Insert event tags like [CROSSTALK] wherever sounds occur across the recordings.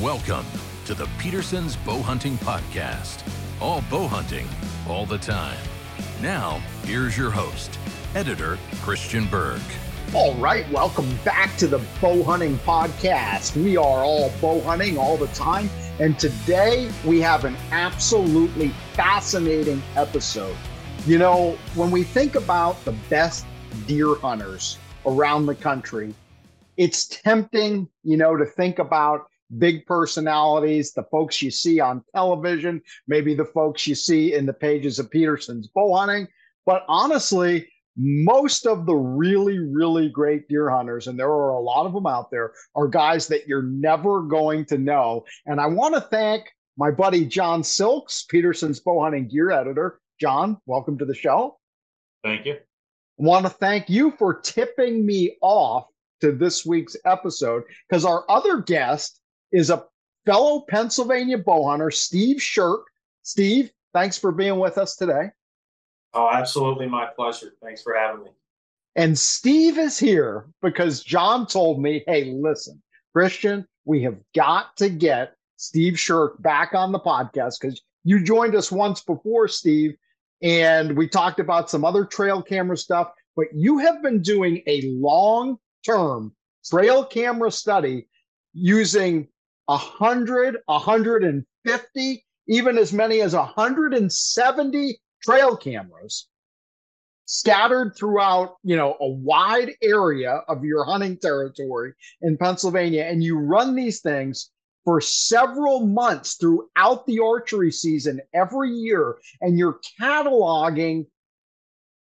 Welcome to the Peterson's Bow Hunting Podcast. All bow hunting, all the time. Now, here's your host, editor Christian Berg. All right, welcome back to the Bow Hunting Podcast. We are all bow hunting all the time, and today we have an absolutely fascinating episode. You know, when we think about the best deer hunters around the country, it's tempting, you know, to think about big personalities, the folks you see on television, maybe the folks you see in the pages of Peterson's bow hunting. But honestly, most of the really, really great deer hunters, and there are a lot of them out there, are guys that you're never going to know. And I want to thank my buddy John Silks, Peterson's bow hunting gear editor. John, welcome to the show. Thank you. I want to thank you for tipping me off to this week's episode because our other guest is a fellow Pennsylvania bow hunter, Steve Sherk. Steve, thanks for being with us today. Oh, absolutely my pleasure. Thanks for having me. And Steve is here because John told me, hey, listen, Christian, we have got to get Steve Sherk back on the podcast because you joined us once before, Steve, and we talked about some other trail camera stuff. But you have been doing a long term trail camera study using 100, 150, even as many as 170 trail cameras scattered throughout, you know, a wide area of your hunting territory in Pennsylvania. And you run these things for several months throughout the archery season every year and you're cataloging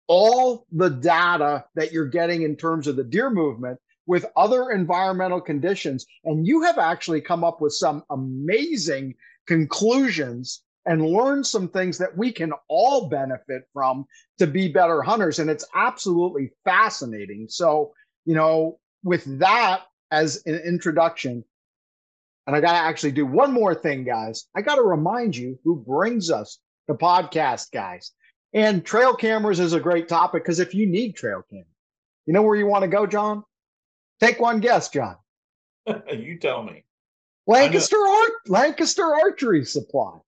all the data that you're getting in terms of the deer movement with other environmental conditions. And you have actually come up with some amazing conclusions and learned some things that we can all benefit from to be better hunters. And it's absolutely fascinating. So, you know, with that as an introduction, and I got to actually do one more thing, guys. I got to remind you who brings us the podcast, guys. And trail cameras is a great topic because if you need trail cameras, you know where you want to go, John? Take one guess, John. [LAUGHS] you tell me. Lancaster Art Lancaster Archery Supply.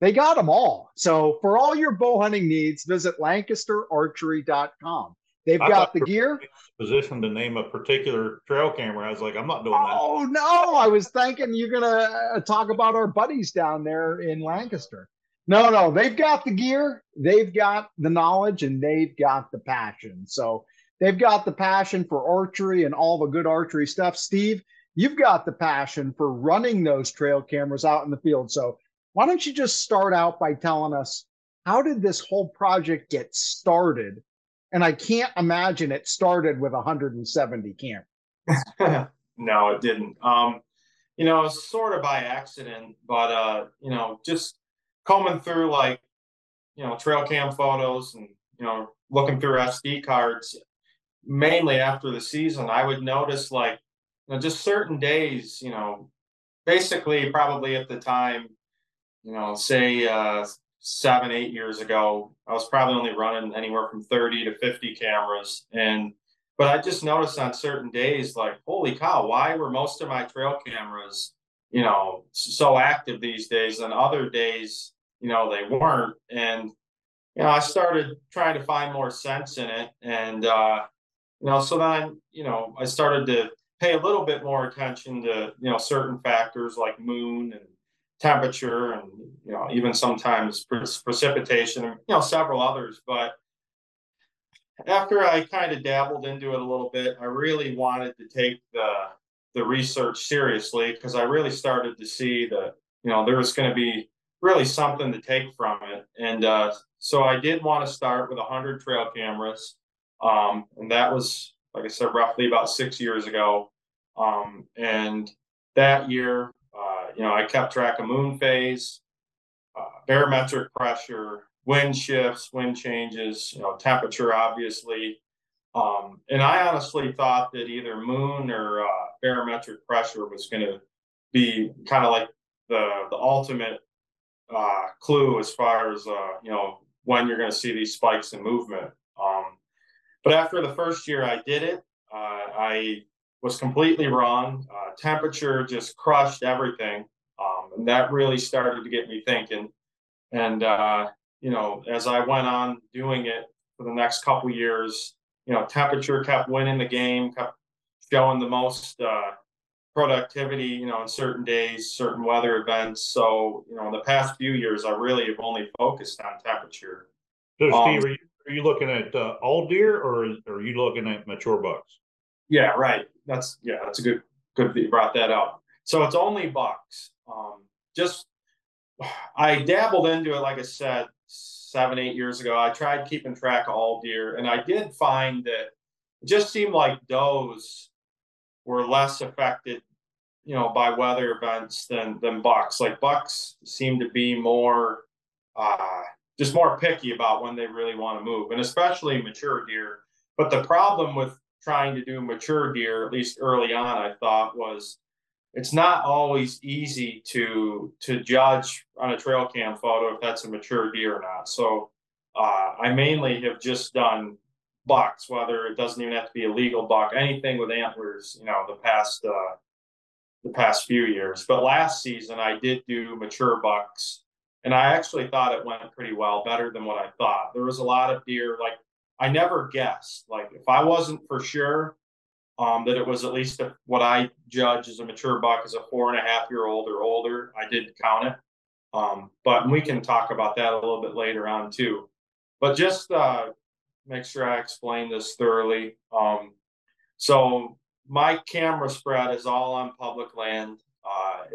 They got them all. So for all your bow hunting needs, visit lancasterarchery.com. They've I got the gear. Position to name a particular trail camera. I was like, I'm not doing that. Oh no! I was thinking you're gonna uh, talk about our buddies down there in Lancaster. No, no, they've got the gear, they've got the knowledge, and they've got the passion. So They've got the passion for archery and all the good archery stuff. Steve, you've got the passion for running those trail cameras out in the field. So why don't you just start out by telling us how did this whole project get started? And I can't imagine it started with 170 cameras. [LAUGHS] no, it didn't. Um, you know, it's sort of by accident, but uh, you know, just combing through like, you know, trail cam photos and you know, looking through SD cards, mainly after the season, I would notice like you know, just certain days, you know, basically probably at the time, you know, say uh, seven, eight years ago, I was probably only running anywhere from 30 to 50 cameras. And, but I just noticed on certain days, like, holy cow, why were most of my trail cameras, you know, so active these days and other days, you know, they weren't. And, you know, I started trying to find more sense in it. And, uh, you know, so then, you know, I started to pay a little bit more attention to, you know, certain factors like moon and temperature and, you know, even sometimes precipitation and, you know, several others. But after I kind of dabbled into it a little bit, I really wanted to take the, the research seriously because I really started to see that, you know, there was going to be really something to take from it. And uh, so I did want to start with 100 trail cameras um, and that was, like I said, roughly about six years ago. Um, and that year, uh, you know, I kept track of moon phase, uh, barometric pressure, wind shifts, wind changes, you know, temperature, obviously. Um, and I honestly thought that either moon or uh, barometric pressure was going to be kind of like the the ultimate uh, clue as far as uh, you know when you're going to see these spikes in movement. But after the first year I did it, uh, I was completely wrong. Uh, temperature just crushed everything, um, and that really started to get me thinking. And uh, you know, as I went on doing it for the next couple years, you know, temperature kept winning the game, kept showing the most uh, productivity, you know, in certain days, certain weather events. So, you know, in the past few years, I really have only focused on temperature. So, Steve, um, are, you, are you looking at uh, all deer, or are you looking at mature bucks? Yeah, right. That's yeah, that's a good good that you brought that up. So it's only bucks. Um, just [SIGHS] I dabbled into it, like I said, seven, eight years ago. I tried keeping track of all deer, and I did find that it just seemed like does were less affected, you know, by weather events than than bucks. Like bucks seem to be more uh, just more picky about when they really want to move, and especially mature deer. But the problem with trying to do mature deer, at least early on, I thought was it's not always easy to to judge on a trail cam photo if that's a mature deer or not. So uh, I mainly have just done bucks, whether it doesn't even have to be a legal buck, anything with antlers. You know, the past uh, the past few years. But last season I did do mature bucks, and I actually thought it went pretty well, better than what I thought. There was a lot of deer like I never guessed. Like if I wasn't for sure, um, that it was at least a, what I judge as a mature buck as a four and a half year old or older. I did count it. Um, but we can talk about that a little bit later on too. But just uh, make sure I explain this thoroughly. Um, so my camera spread is all on public land.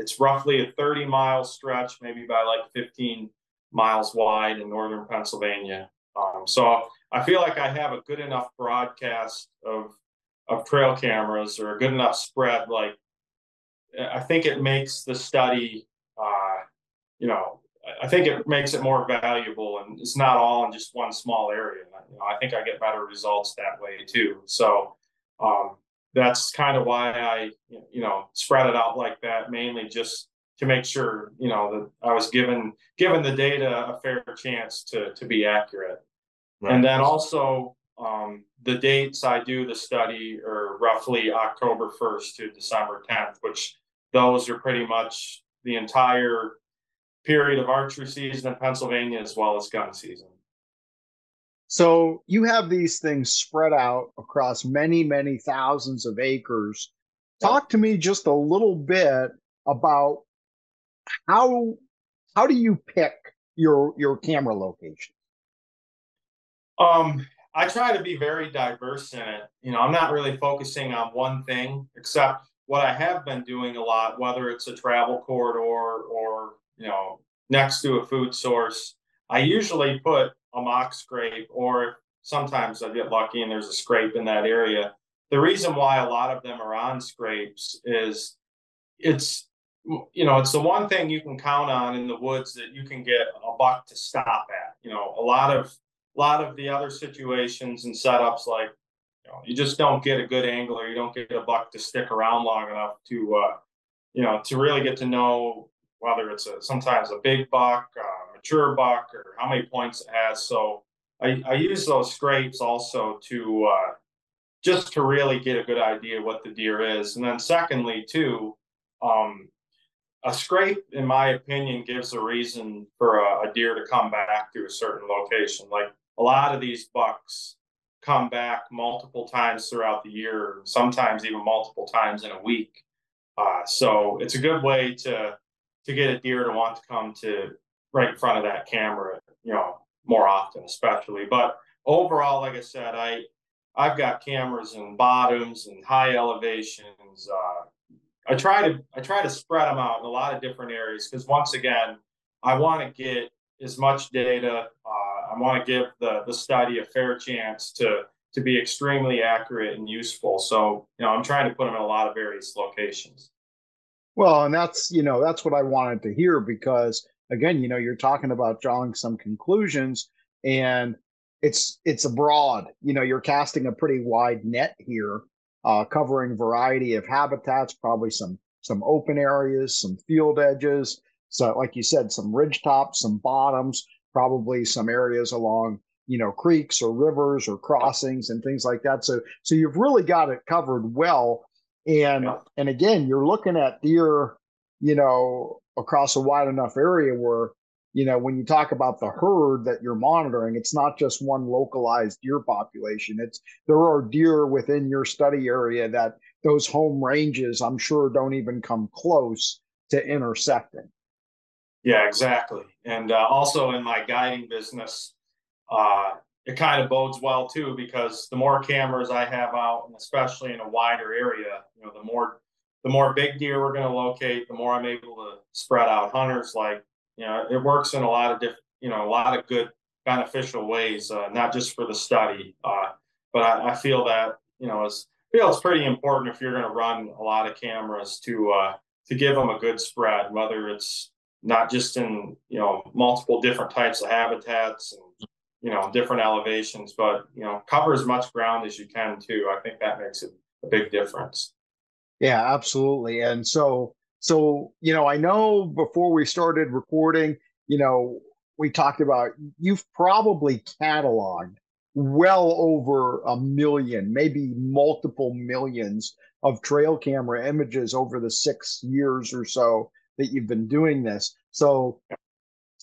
It's roughly a 30 mile stretch, maybe by like 15 miles wide in northern Pennsylvania. Um, so I feel like I have a good enough broadcast of of trail cameras or a good enough spread, like I think it makes the study, uh, you know, I think it makes it more valuable, and it's not all in just one small area. You know, I think I get better results that way too. So um, that's kind of why I, you know, spread it out like that, mainly just to make sure, you know, that I was given given the data a fair chance to to be accurate. Right. And then also um, the dates I do the study are roughly October 1st to December 10th, which those are pretty much the entire period of archery season in Pennsylvania as well as gun season. So you have these things spread out across many, many thousands of acres. Talk to me just a little bit about how how do you pick your your camera location? Um, I try to be very diverse in it. You know, I'm not really focusing on one thing except what I have been doing a lot, whether it's a travel corridor or, you know, next to a food source. I usually put a mock scrape, or sometimes I get lucky and there's a scrape in that area. The reason why a lot of them are on scrapes is it's you know it's the one thing you can count on in the woods that you can get a buck to stop at you know a lot of a lot of the other situations and setups, like you know, you just don't get a good angler. You don't get a buck to stick around long enough to, uh, you know, to really get to know whether it's a sometimes a big buck, a mature buck, or how many points it has. So I, I use those scrapes also to uh, just to really get a good idea what the deer is. And then secondly, too, um, a scrape, in my opinion, gives a reason for a, a, deer to come back to a certain location. Like a lot of these bucks come back multiple times throughout the year, sometimes even multiple times in a week. Uh, so it's a good way to to get a deer to want to come to right in front of that camera, you know, more often, especially. But overall, like I said, I I've got cameras in bottoms and high elevations. Uh, I try to I try to spread them out in a lot of different areas because once again, I want to get as much data. Uh, I want to give the the study a fair chance to to be extremely accurate and useful. So you know, I'm trying to put them in a lot of various locations. Well, and that's you know that's what I wanted to hear because again, you know, you're talking about drawing some conclusions and it's it's a broad you know you're casting a pretty wide net here uh, covering variety of habitats probably some some open areas some field edges so, like you said, some ridge tops, some bottoms, probably some areas along, you know, creeks or rivers or crossings and things like that. So, so you've really got it covered well. And yeah. and again, you're looking at deer, you know, across a wide enough area where, you know, when you talk about the herd that you're monitoring, it's not just one localized deer population. It's there are deer within your study area that those home ranges, I'm sure, don't even come close to intersecting. Yeah, exactly. And uh, also in my guiding business, uh, it kind of bodes well too because the more cameras I have out, and especially in a wider area, you know, the more the more big deer we're going to locate, the more I'm able to spread out hunters. Like, you know, it works in a lot of different, you know, a lot of good beneficial ways, uh, not just for the study. Uh, but I, I, feel that, you know, it's, I feel it's pretty important if you're going to run a lot of cameras to uh, to give them a good spread, whether it's not just in you know multiple different types of habitats and you know different elevations but you know cover as much ground as you can too i think that makes it a big difference yeah absolutely and so so you know i know before we started recording you know we talked about you've probably cataloged well over a million maybe multiple millions of trail camera images over the six years or so that you've been doing this. So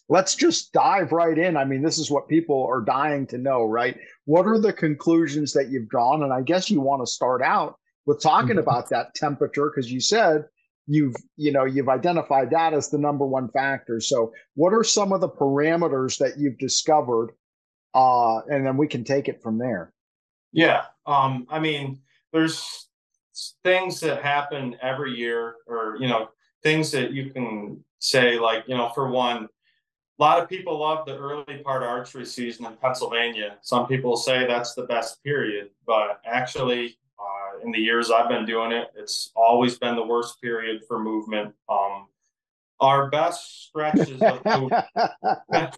let's just dive right in. I mean, this is what people are dying to know, right? What are the conclusions that you've drawn? And I guess you want to start out with talking mm-hmm. about that temperature because you said you've you know you've identified that as the number one factor so what are some of the parameters that you've discovered uh and then we can take it from there yeah um i mean there's things that happen every year or you know things that you can say, like, you know, for one, a lot of people love the early part archery season in Pennsylvania. Some people say that's the best period, but actually, in the years I've been doing it, it's always been the worst period for movement. Um, our best stretches of movement. [LAUGHS] yeah,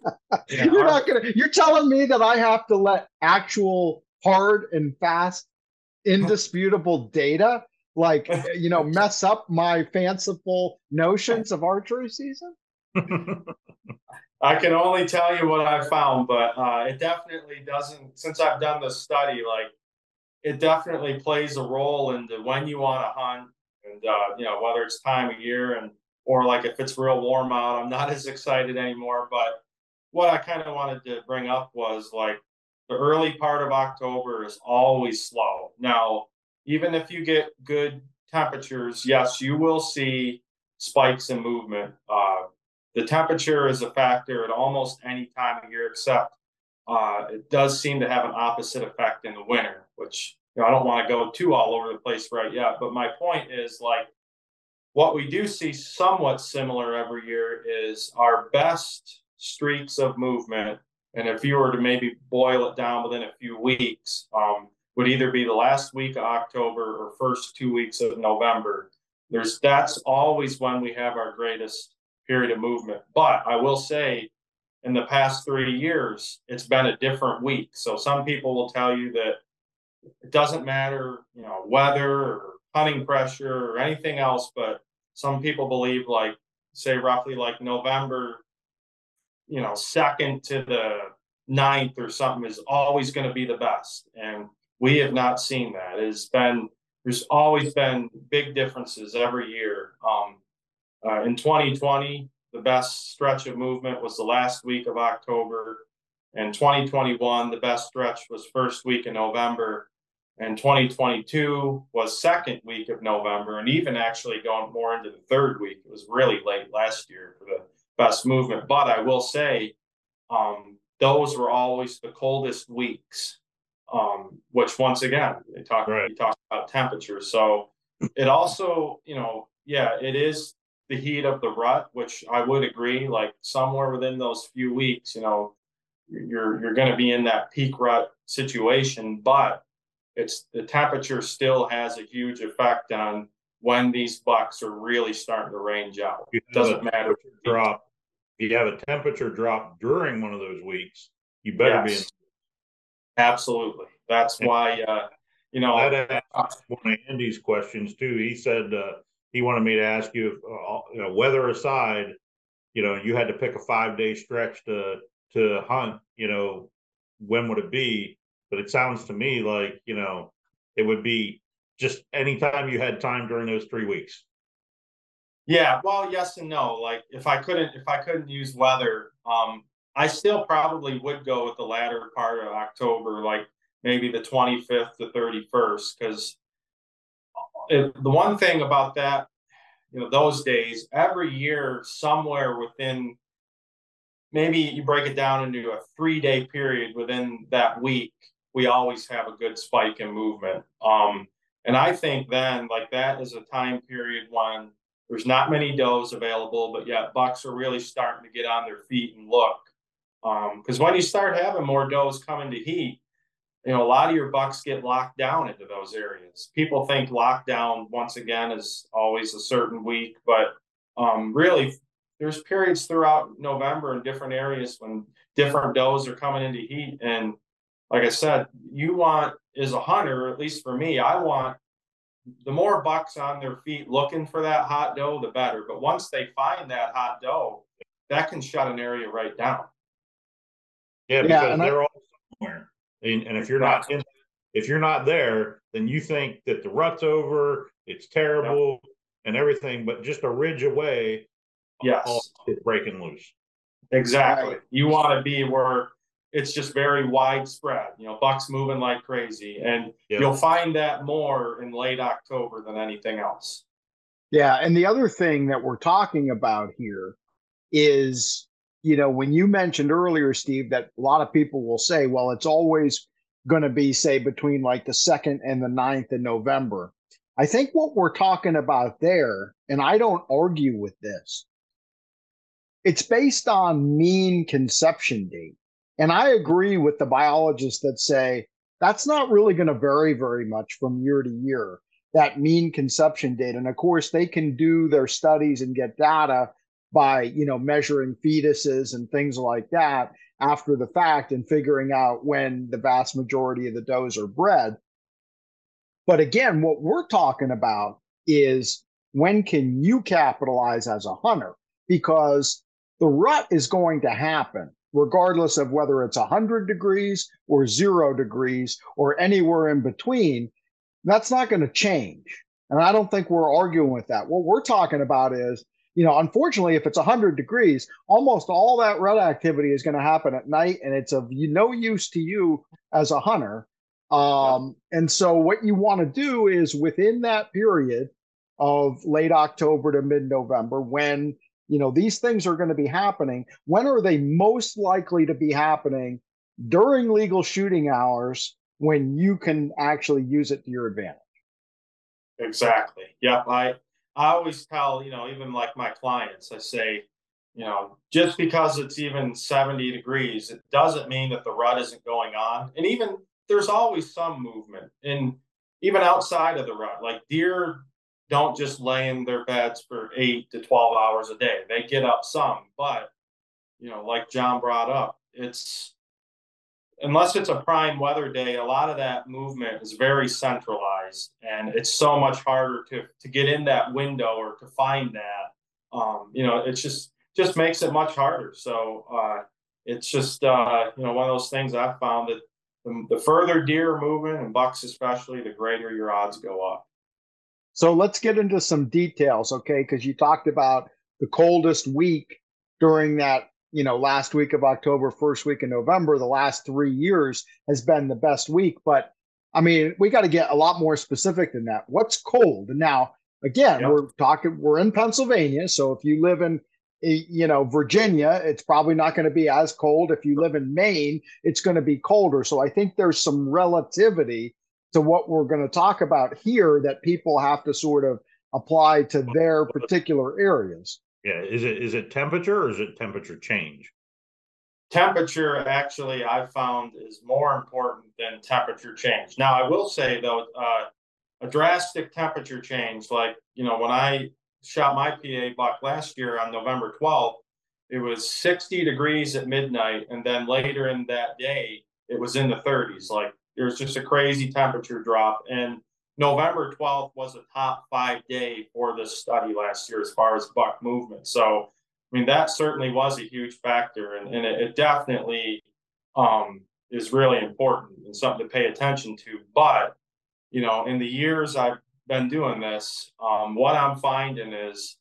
you're our, not gonna. You're telling me that I have to let actual hard and fast, indisputable data like [LAUGHS] you know mess up my fanciful notions of archery season [LAUGHS] i can only tell you what i found but uh, it definitely doesn't since i've done the study like it definitely plays a role into when you want to hunt and uh, you know whether it's time of year and or like if it's real warm out i'm not [LAUGHS] as excited anymore but what i kind of wanted to bring up was like the early part of october is always slow now even if you get good temperatures, yes, you will see spikes in movement. Uh, the temperature is a factor at almost any time of year, except uh, it does seem to have an opposite effect in the winter, which you know, I don't want to go too all over the place right yet. But my point is like what we do see somewhat similar every year is our best streaks of movement. And if you were to maybe boil it down within a few weeks, um, would either be the last week of October or first two weeks of November. There's that's always when we have our greatest period of movement. But I will say, in the past three years, it's been a different week. So some people will tell you that it doesn't matter, you know, weather or hunting pressure or anything else, but some people believe like say roughly like November, you know, second to the ninth or something is always going to be the best. And we have not seen that. It's been there's always been big differences every year. Um, uh, in 2020, the best stretch of movement was the last week of October. And 2021, the best stretch was first week in November. And 2022 was second week of November, and even actually going more into the third week. It was really late last year for the best movement. But I will say, um, those were always the coldest weeks um, which once again they talk right. we talk about temperature. So it also, you know, yeah, it is the heat of the rut, which I would agree. Like somewhere within those few weeks, you know, you're you're going to be in that peak rut situation, but it's the temperature still has a huge effect on when these bucks are really starting to range out. It doesn't matter. if Drop. If you have a temperature drop during one of those weeks, you better yes. be in Absolutely. That's why, uh, you know, that one of Andy's questions too. He said uh, he wanted me to ask you, if, uh, you know, weather aside, you know, you had to pick a five day stretch to to hunt. You know, when would it be? But it sounds to me like you know it would be just anytime you had time during those three weeks? Yeah, well, yes and no. Like if I couldn't if I couldn't use weather, um, I still probably would go with the latter part of October, like maybe the 25th to 31st, because the one thing about that, you know, those days, every year, somewhere within maybe you break it down into a three day period within that week, we always have a good spike in movement. Um, and I think then, like, that is a time period when there's not many does available, but yet bucks are really starting to get on their feet and look. Because um, when you start having more does coming to heat, you know, a lot of your bucks get locked down into those areas. People think lockdown, once again, is always a certain week, but um, really, there's periods throughout November in different areas when different does are coming into heat. And like I said, you want, as a hunter, at least for me, I want the more bucks on their feet looking for that hot doe, the better. But once they find that hot doe, that can shut an area right down. Yeah, because yeah, they're I, all somewhere. And, and if you're not in, if you're not there, then you think that the rut's over, it's terrible yeah. and everything, but just a ridge away, yes, it's breaking loose. Exactly. You want to be where it's just very widespread. You know, bucks moving like crazy, and yep. you'll find that more in late October than anything else. Yeah, and the other thing that we're talking about here is, you know, when you mentioned earlier, Steve, that a lot of people will say, well, it's always going to be, say, between like the second and the 9th in November. I think what we're talking about there, and I don't argue with this, it's based on mean conception date. And I agree with the biologists that say that's not really going to vary very much from year to year, that mean conception date. And of course, they can do their studies and get data by, you know, measuring fetuses and things like that after the fact and figuring out when the vast majority of the does are bred. But again, what we're talking about is when can you capitalize as a hunter? Because the rut is going to happen regardless of whether it's 100 degrees or zero degrees or anywhere in between, that's not going to change. And I don't think we're arguing with that. What we're talking about is, you know, unfortunately, if it's 100 degrees, almost all that rut activity is going to happen at night, and it's of no use to you as a hunter. Um, and so, what you want to do is within that period of late October to mid November, when you know these things are going to be happening when are they most likely to be happening during legal shooting hours when you can actually use it to your advantage exactly yep i i always tell you know even like my clients i say you know just because it's even 70 degrees it doesn't mean that the rut isn't going on and even there's always some movement and even outside of the rut like deer don't just lay in their beds for eight to 12 hours a day. They get up some, but, you know, like John brought up, it's, unless it's a prime weather day, a lot of that movement is very centralized and it's so much harder to, to get in that window or to find that. Um, you know, it's just, just makes it much harder. So, uh, it's just, uh, you know, one of those things I've found that the, the further deer are moving and bucks especially, the greater your odds go up. So let's get into some details, okay? Because you talked about the coldest week during that, you know, last week of October, first week of November. The last three years has been the best week. But I mean, we got to get a lot more specific than that. What's cold? And now, again, yep. we're talking, we're in Pennsylvania. So if you live in, eh, you know, Virginia, it's probably not going to be as cold. If you live in Maine, it's going to be colder. So I think there's some relativity to what we're going to talk about here that people have to sort of apply to their particular areas. Yeah, is it is it temperature or is it temperature change? Temperature actually I found is more important than temperature change. Now I will say though, uh, a drastic temperature change, like you know when I shot my PA buck last year on November 12th, it was 60 degrees at midnight, and then later in that day it was in the 30s, like there was just a crazy temperature drop. And November 12th was a top five day for this study last year as far as buck movement. So, I mean, that certainly was a huge factor. And, and it, it definitely um, is really important and something to pay attention to. But you know, in the years I've been doing this, um, what I'm finding is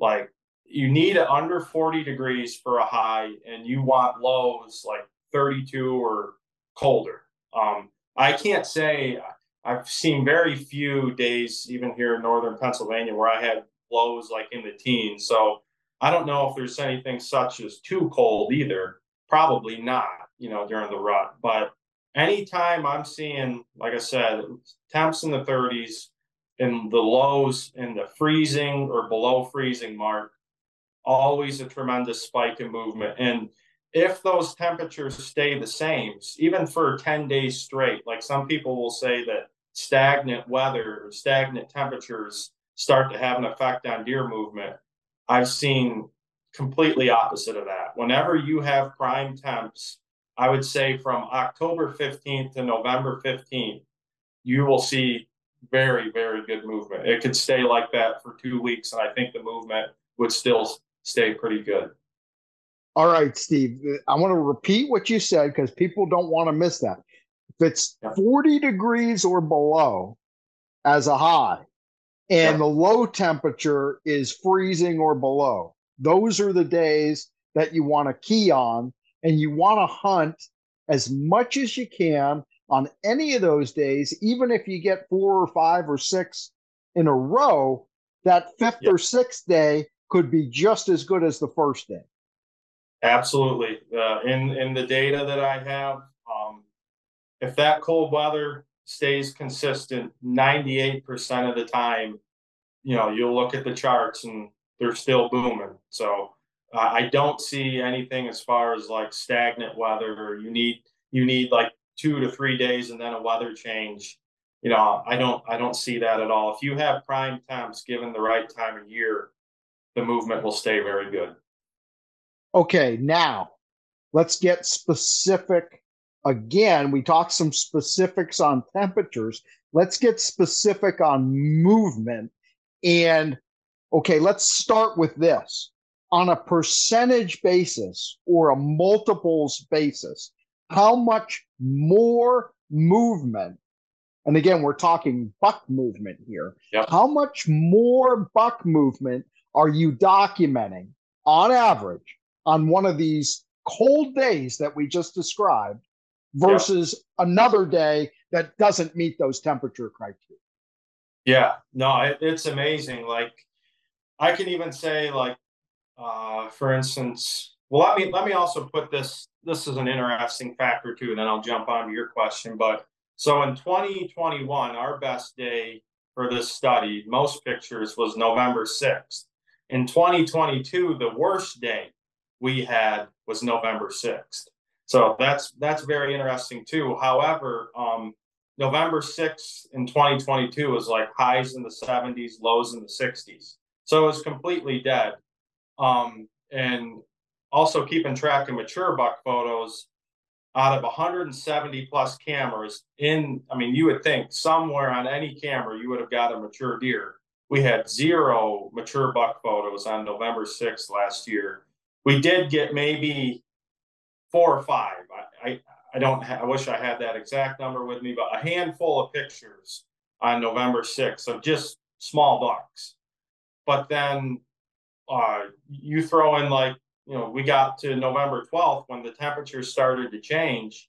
like you need under 40 degrees for a high and you want lows like 32 or colder. Um, I can't say I've seen very few days, even here in northern Pennsylvania, where I had lows like in the teens. So I don't know if there's anything such as too cold either. Probably not, you know, during the rut. But anytime I'm seeing, like I said, temps in the 30s and the lows in the freezing or below freezing mark, always a tremendous spike in movement. And if those temperatures stay the same, even for 10 days straight, like some people will say that stagnant weather stagnant temperatures start to have an effect on deer movement. I've seen completely opposite of that. Whenever you have prime temps, I would say from October 15th to November 15th, you will see very, very good movement. It could stay like that for two weeks, and I think the movement would still stay pretty good. All right, Steve, I want to repeat what you said because people don't want to miss that. If it's 40 degrees or below as a high, and the low temperature is freezing or below, those are the days that you want to key on, and you want to hunt as much as you can on any of those days, even if you get four or five or six in a row, that fifth or sixth day could be just as good as the first day. Absolutely. Uh, in in the data that I have, um, if that cold weather stays consistent 98% of the time, you know, you'll look at the charts and they're still booming. So uh, I don't see anything as far as like stagnant weather or you need you need like two to three days and then a weather change. You know, I don't I don't see that at all. If you have prime temps given the right time of year, the movement will stay very good. Okay, now let's get specific again, we talked some specifics on temperatures. Let's get specific on movement. And okay, let's start with this. On a percentage basis or a multiples basis, how much more movement, and again, we're talking buck movement here, yep. how much more buck movement are you documenting on average on one of these cold days that we just described versus yeah. another day that doesn't meet those temperature criteria. Yeah, no, it, it's amazing. Like I can even say, like, uh, for instance, well, let me let me also put this. This is an interesting factor too, and then I'll jump on to your question. But so in 2021, our best day for this study, most pictures was November 6th. In 2022, the worst day we had was November 6th. So that's that's very interesting too. However, um, November 6th in 2022 was like highs in the 70s, lows in the 60s. So it was completely dead. Um, and also keeping track of mature buck photos out of 170 plus cameras in, I mean, you would think somewhere on any camera you would have got a mature deer. We had zero mature buck photos on November 6th last year. We did get maybe four or five. I, I, I don't. Ha- I wish I had that exact number with me, but a handful of pictures on November 6th of just small bucks. But then uh, you throw in like you know we got to November 12th when the temperatures started to change,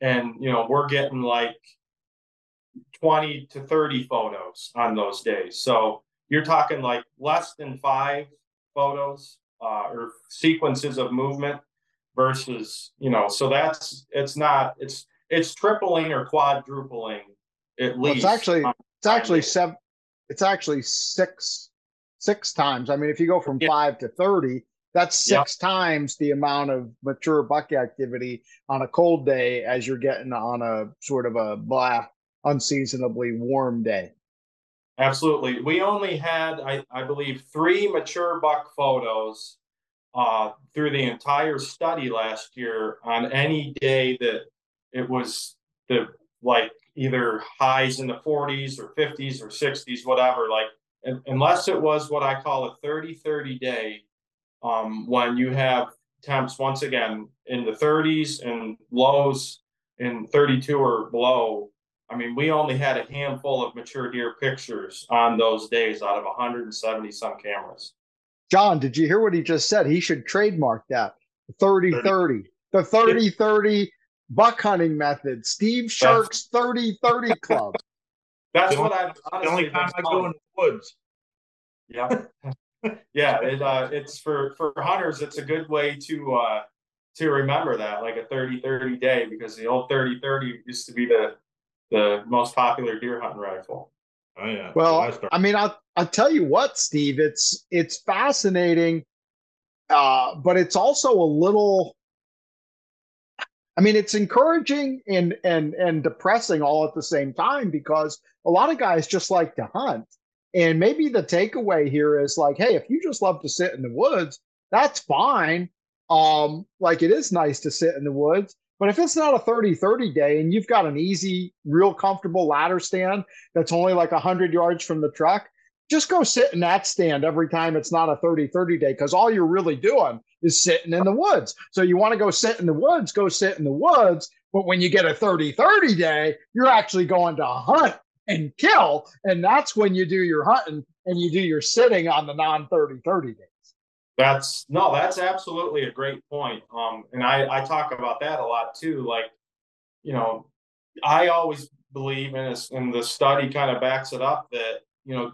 and you know we're getting like 20 to 30 photos on those days. So you're talking like less than five photos uh, or sequences of movement versus you know so that's it's not it's it's tripling or quadrupling at well, least it's actually it's actually seven it's actually six six times. I mean if you go from yeah. five to 30 that's six times the amount of mature buck activity on a cold day as you're getting on a sort of a blah unseasonably warm day. Absolutely. We only had i, I believe three mature buck photos uh, through the entire study last year on any day that it was the like either highs in the 40s or 50s or 60s, whatever. Like, unless it was what I call a 30 30 day, um, when you have temps once again in the 30s and lows in 32 or below, I mean, we only had a handful of mature deer pictures on those days out of 170 some cameras. John, did you hear what he just said? He should trademark that 30 30, the 30 30 buck hunting method, Steve Sherk's 30 30 [LAUGHS] club. That's what I've the only time I go in the woods. Yeah. [LAUGHS] yeah, it, uh, it's for for hunters. It's a good way to uh, to remember that, like a 30-30 day, because the old 30-30 used to be the the most popular deer hunting rifle. Oh yeah. Well, I, I mean, I'll I'll tell you what, Steve. It's it's fascinating, uh, but it's also a little. I mean, it's encouraging and and and depressing all at the same time because a lot of guys just like to hunt, and maybe the takeaway here is like, hey, if you just love to sit in the woods, that's fine. Um, like it is nice to sit in the woods, but if it's not a 30 30 day and you've got an easy, real comfortable ladder stand that's only like 100 yards from the truck, just go sit in that stand every time it's not a 30 30 day because all you're really doing is sitting in the woods. So you want to go sit in the woods, go sit in the woods. But when you get a 30 30 day, you're actually going to hunt and kill. And that's when you do your hunting and you do your sitting on the non 30 30 days. That's no, that's absolutely a great point. Um, and I, I talk about that a lot too. Like, you know, I always believe in this, and the study kind of backs it up that, you know,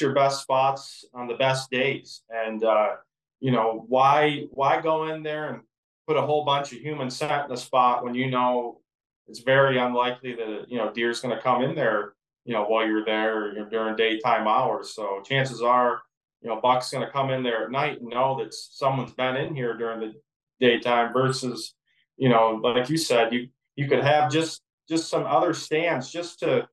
your best spots on the best days. And, uh, you know, why, why go in there and put a whole bunch of human scent in a spot when you know it's very unlikely that, you know, deer's going to come in there, you know, while you're there during daytime hours. So chances are, you know, Buck's going to come in there at night and know that someone's been in here during the daytime versus, you know, like you said, you you could have just just some other stands just to,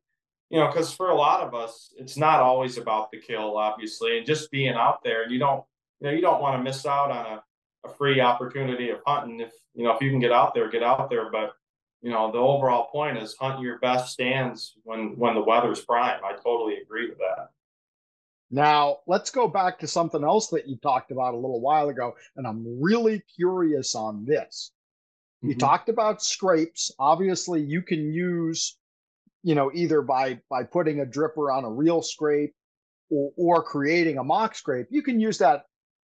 you know, because for a lot of us, it's not always about the kill, obviously, and just being out there. And you don't, you know, you don't want to miss out on a, a free opportunity of hunting. If you know, if you can get out there, get out there. But you know, the overall point is hunt your best stands when when the weather's prime. I totally agree with that. Now, let's go back to something else that you talked about a little while ago, and I'm really curious on this. Mm-hmm. You talked about scrapes. Obviously, you can use, you know, either by by putting a dripper on a real scrape or, or creating a mock scrape. You can use that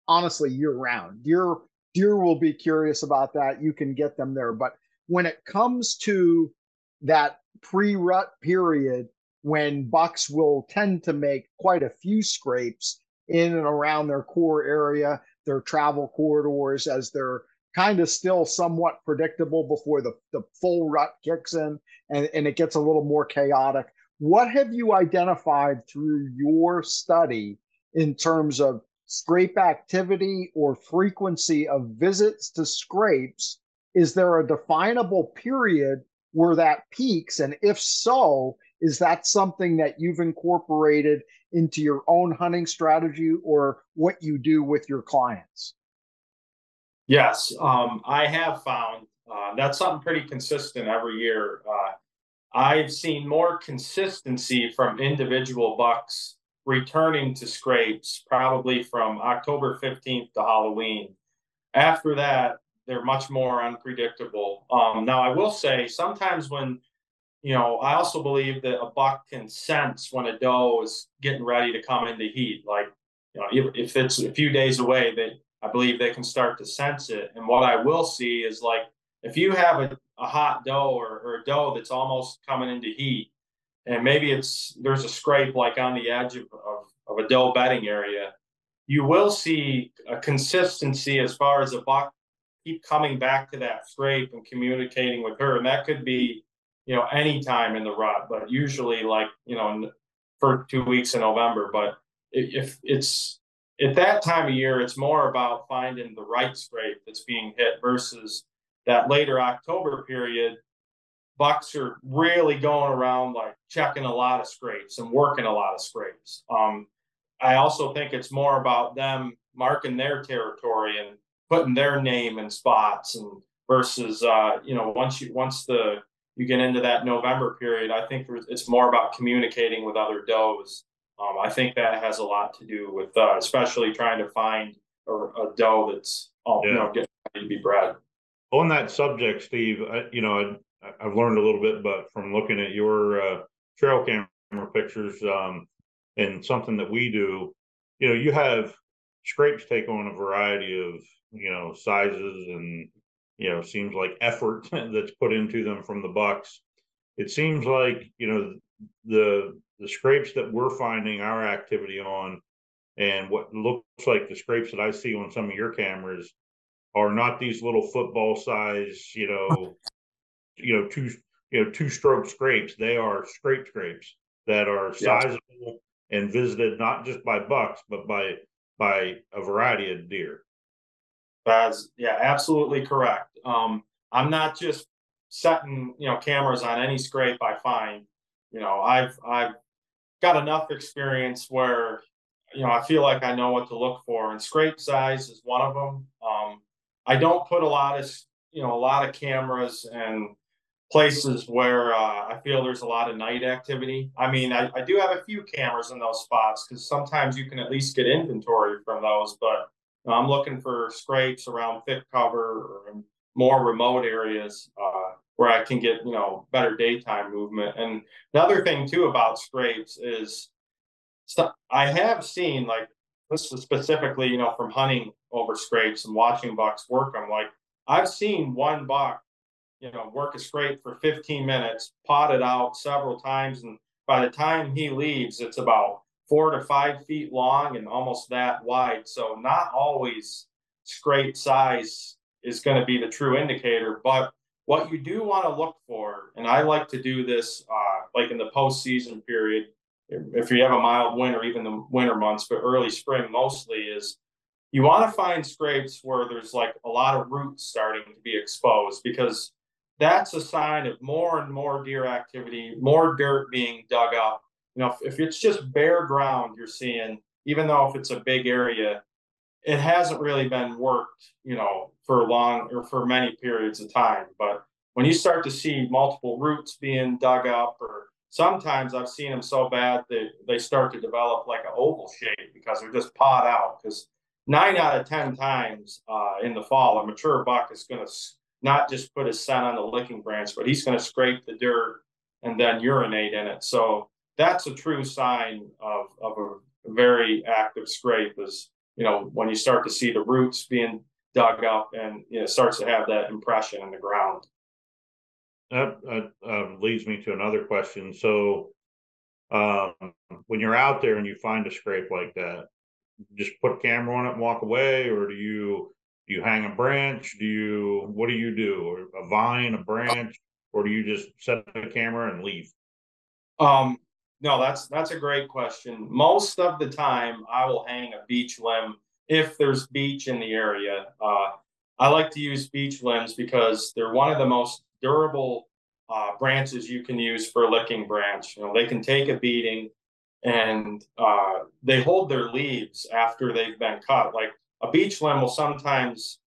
honestly year round. Deer deer will be curious about that. You can get them there, but when it comes to that pre-rut period when bucks will tend to make quite a few scrapes in and around their core area, their travel corridors, as they're kind of still somewhat predictable before the, the full rut kicks in and, and it gets a little more chaotic. What have you identified through your study in terms of scrape activity or frequency of visits to scrapes? Is there a definable period where that peaks? And if so, is that something that you've incorporated into your own hunting strategy or what you do with your clients? Yes, um, I have found uh, that's something pretty consistent every year. Uh, I've seen more consistency from individual bucks returning to scrapes probably from October 15th to Halloween. After that, they're much more unpredictable. Um, now, I will say sometimes when you know, I also believe that a buck can sense when a doe is getting ready to come into heat. Like, you know, if, if it's a few days away, that I believe they can start to sense it. And what I will see is like, if you have a, a hot doe or, or a doe that's almost coming into heat, and maybe it's there's a scrape like on the edge of, of, of a doe bedding area, you will see a consistency as far as a buck keep coming back to that scrape and communicating with her. And that could be you know, any time in the rut, but usually like, you know, for two weeks in November. But if it's at that time of year, it's more about finding the right scrape that's being hit versus that later October period. Bucks are really going around like checking a lot of scrapes and working a lot of scrapes. Um, I also think it's more about them marking their territory and putting their name in spots and versus uh, you know once you once the you get into that November period, I think it's more about communicating with other does. Um, I think that has a lot to do with, uh, especially trying to find a, a doe that's, oh, yeah. you know, getting ready to be bred. On that subject, Steve, you know, I've learned a little bit, but from looking at your uh, trail camera pictures um, and something that we do, you know, you have scrapes take on a variety of you know sizes and you know seems like effort [LAUGHS] that's put into them from the bucks. It seems like you know the the scrapes that we're finding our activity on and what looks like the scrapes that I see on some of your cameras are not these little football size, you know, [LAUGHS] you know, two you know, two stroke scrapes. They are scrape scrapes that are sizable and visited not just by bucks, but by by a variety of deer. That's yeah, absolutely correct. Um, I'm not just setting you know cameras on any scrape I find. You know, I've I've got enough experience where you know I feel like I know what to look for, and scrape size is one of them. Um, I don't put a lot of you know a lot of cameras and places where uh, I feel there's a lot of night activity. I mean, I, I do have a few cameras in those spots because sometimes you can at least get inventory from those. But you know, I'm looking for scrapes around thick cover or more remote areas uh, where I can get you know better daytime movement. And another thing too about scrapes is I have seen like this is specifically you know from hunting over scrapes and watching bucks work. I'm like I've seen one buck you know work a scrape for 15 minutes, pot it out several times, and by the time he leaves, it's about four to five feet long and almost that wide. So not always scrape size is going to be the true indicator, but what you do want to look for, and I like to do this uh, like in the postseason period, if you have a mild winter, even the winter months, but early spring mostly is you want to find scrapes where there's like a lot of roots starting to be exposed because that's a sign of more and more deer activity, more dirt being dug up. You know, if, if it's just bare ground you're seeing, even though if it's a big area, it hasn't really been worked, you know, for long or for many periods of time. But when you start to see multiple roots being dug up, or sometimes I've seen them so bad that they start to develop like an oval shape because they're just pot out. Because nine out of 10 times uh, in the fall, a mature buck is going to not just put his scent on the licking branch, but he's going to scrape the dirt and then urinate in it. So that's a true sign of, of a very active scrape is you know, when you start to see the roots being dug up and you know starts to have that impression in the ground. That, that um, leads me to another question. So, um, when you're out there and you find a scrape like that, just put a camera on it and walk away, or do you do you hang a branch? Do you what do you do? A vine, a branch, or do you just set the camera and leave? Um, no, that's that's a great question. Most of the time, I will hang a beech limb if there's beech in the area. Uh, I like to use beech limbs because they're one of the most durable uh, branches you can use for a licking branch. You know, they can take a beating, and uh, they hold their leaves after they've been cut. Like a beech limb will sometimes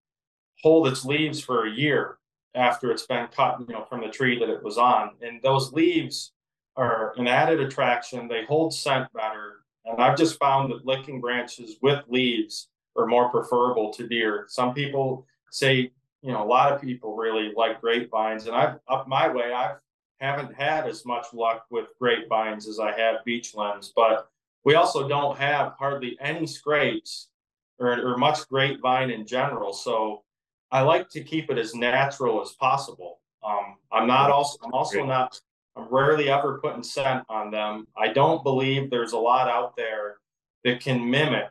hold its leaves for a year after it's been cut, you know, from the tree that it was on, and those leaves are an added attraction. They hold scent better. And I've just found that licking branches with leaves are more preferable to deer. Some people say, you know, a lot of people really like grapevines. And I've up my way, I haven't had as much luck with grapevines as I have beech limbs, but we also don't have hardly any scrapes or, or much grapevine in general. So I like to keep it as natural as possible. Um, I'm not also I'm also not I'm rarely ever putting scent on them. I don't believe there's a lot out there that can mimic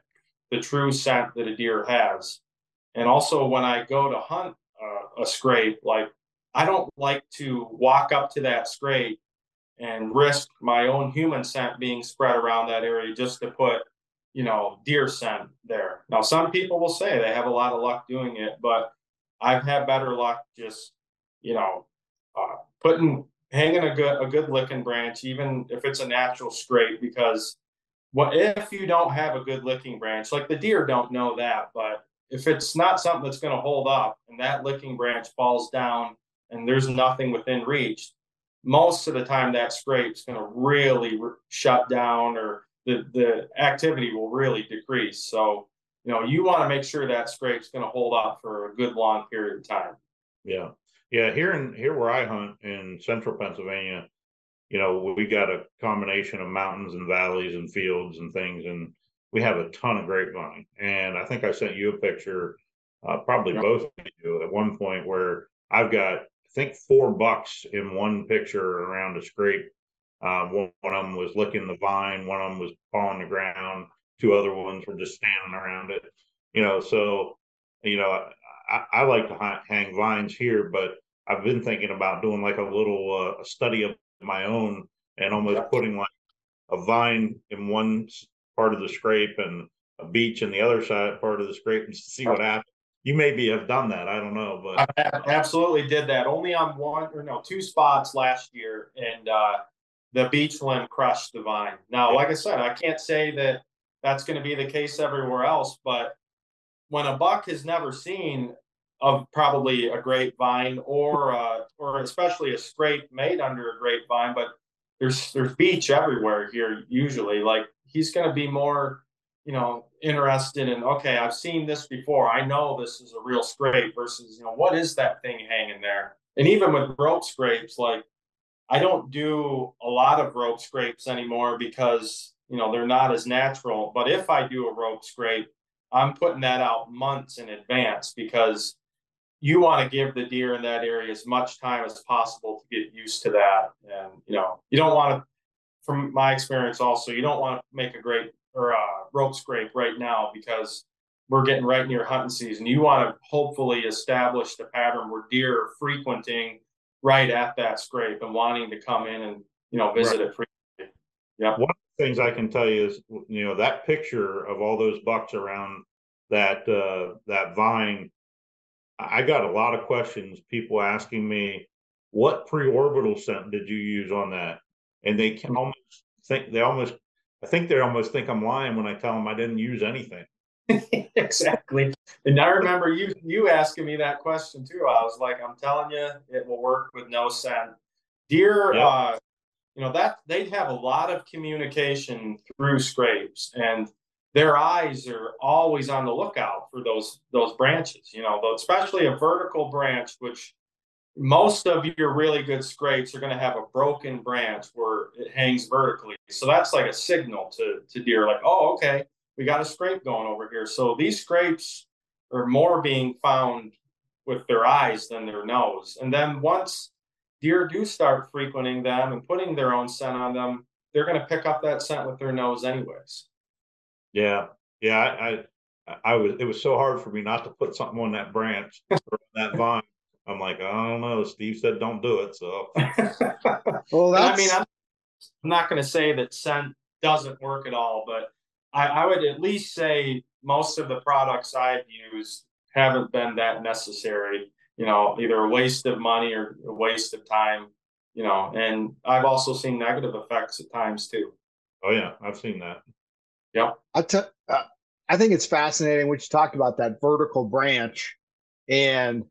the true scent that a deer has. And also, when I go to hunt uh, a scrape, like I don't like to walk up to that scrape and risk my own human scent being spread around that area just to put, you know, deer scent there. Now, some people will say they have a lot of luck doing it, but I've had better luck just, you know, uh, putting hanging a good a good licking branch, even if it's a natural scrape, because what if you don't have a good licking branch? Like the deer don't know that, but if it's not something that's going to hold up and that licking branch falls down and there's nothing within reach, most of the time that scrape's going to really re- shut down or the, the activity will really decrease. So, you know, you want to make sure that scrape's going to hold up for a good long period of time. Yeah. Yeah, here in here where I hunt in central Pennsylvania, you know, we got a combination of mountains and valleys and fields and things, and we have a ton of grapevine. And I think I sent you a picture, uh, probably both of you, at one point where I've got I think four bucks in one picture around a scrape. Um, one, one, of them was licking the vine, one of them was pawing the ground, two other ones were just standing around it. You know, so you know, I, I like to hang vines here, but I've been thinking about doing like a little uh, study of my own and almost putting like a vine in one part of the scrape and a beech in the other side part of the scrape and see what happens. You maybe have done that. I don't know, but I absolutely did that only on one or no two spots last year, and uh, the beech limb crushed the vine. Now, like I said, I can't say that that's going to be the case everywhere else, but when a buck has never seen of probably a grapevine or uh, or especially a scrape made under a grapevine, but there's there's beech everywhere here usually. Like he's going to be more, you know, interested in okay, I've seen this before. I know this is a real scrape versus you know what is that thing hanging there. And even with rope scrapes, like I don't do a lot of rope scrapes anymore because you know they're not as natural. But if I do a rope scrape, I'm putting that out months in advance because you want to give the deer in that area as much time as possible to get used to that. And you know, you don't want to, from my experience, also, you don't want to make a great or a rope scrape right now because we're getting right near hunting season. You want to hopefully establish the pattern where deer are frequenting right at that scrape and wanting to come in and you know visit right. it frequently. Yeah. One of the things I can tell you is, you know, that picture of all those bucks around that uh, that vine. I got a lot of questions. People asking me, "What pre-orbital scent did you use on that?" And they can almost think they almost, I think they almost think I'm lying when I tell them I didn't use anything. [LAUGHS] exactly. And I remember you you asking me that question too. I was like, I'm telling you, it will work with no scent. Deer, yep. uh, you know that they have a lot of communication through scrapes and their eyes are always on the lookout for those those branches you know especially a vertical branch which most of your really good scrapes are going to have a broken branch where it hangs vertically. So that's like a signal to to deer like oh okay we got a scrape going over here. So these scrapes are more being found with their eyes than their nose. And then once deer do start frequenting them and putting their own scent on them, they're going to pick up that scent with their nose anyways. Yeah, yeah. I, I, I was. It was so hard for me not to put something on that branch [LAUGHS] or that vine. I'm like, I don't know. Steve said don't do it. So, [LAUGHS] well, that's... I mean, I'm, I'm not going to say that scent doesn't work at all, but I, I would at least say most of the products I've used haven't been that necessary you know, either a waste of money or a waste of time, you know, and I've also seen negative effects at times too. Oh yeah, I've seen that. Yep. I, t- uh, I think it's fascinating what you talked about that vertical branch. And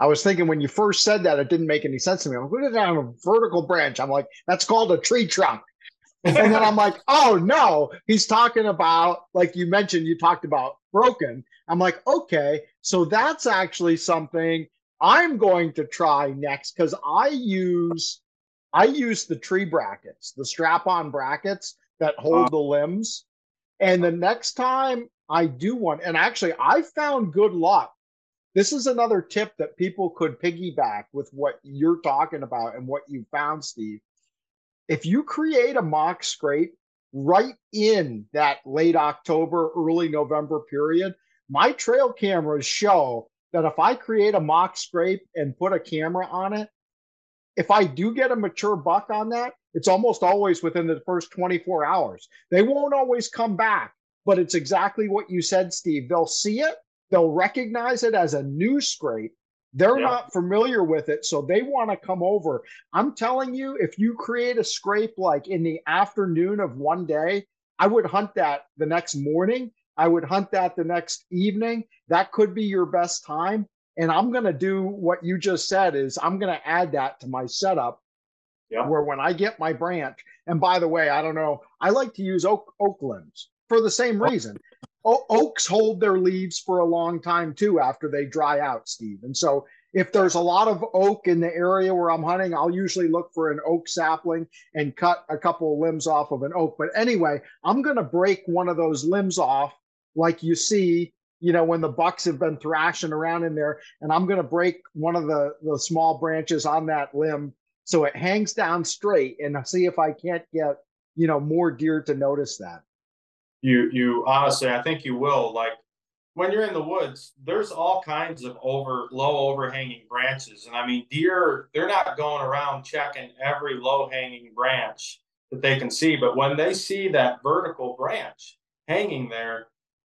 I was thinking when you first said that, it didn't make any sense to me. I'm like, what is that on a vertical branch? I'm like, that's called a tree trunk. and then I'm like, oh no, he's talking about, like you mentioned, you talked about broken. I'm like, okay, so that's actually something I'm going to try next because I use I use the tree brackets, the strap-on brackets that hold uh, the limbs. And the next time I do one, and actually I found good luck. This is another tip that people could piggyback with what you're talking about and what you found, Steve. If you create a mock scrape right in that late October, early November period, my trail cameras show that if I create a mock scrape and put a camera on it, if I do get a mature buck on that, it's almost always within the first 24 hours. They won't always come back, but it's exactly what you said, Steve. They'll see it, they'll recognize it as a new scrape. They're yeah. not familiar with it, so they want to come over. I'm telling you, if you create a scrape like in the afternoon of one day, I would hunt that the next morning I would hunt that the next evening. That could be your best time. And I'm going to do what you just said is I'm going to add that to my setup yep. where when I get my branch, and by the way, I don't know, I like to use oak, oak limbs for the same oh. reason. O- oaks hold their leaves for a long time too after they dry out, Steve. And so if there's a lot of oak in the area where I'm hunting, I'll usually look for an oak sapling and cut a couple of limbs off of an oak. But anyway, I'm going to break one of those limbs off, like you see, you know, when the bucks have been thrashing around in there, and I'm going to break one of the the small branches on that limb so it hangs down straight, and see if I can't get you know more deer to notice that. You you honestly, I think you will like when you're in the woods, there's all kinds of over low overhanging branches. And I mean, deer, they're not going around checking every low hanging branch that they can see. But when they see that vertical branch hanging there,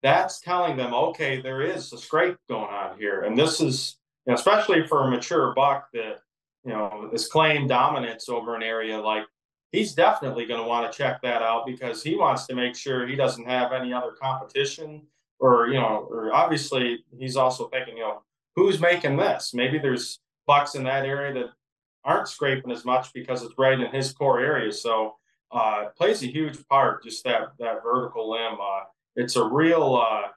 that's telling them, okay, there is a scrape going on here. And this is, especially for a mature buck that, you know, is claim dominance over an area like he's definitely going to want to check that out because he wants to make sure he doesn't have any other competition or you know, or obviously he's also thinking, you know, who's making this? Maybe there's bucks in that area that aren't scraping as much because it's right in his core area. So uh, plays a huge part, just that that vertical limb. Uh, it's a real. Uh,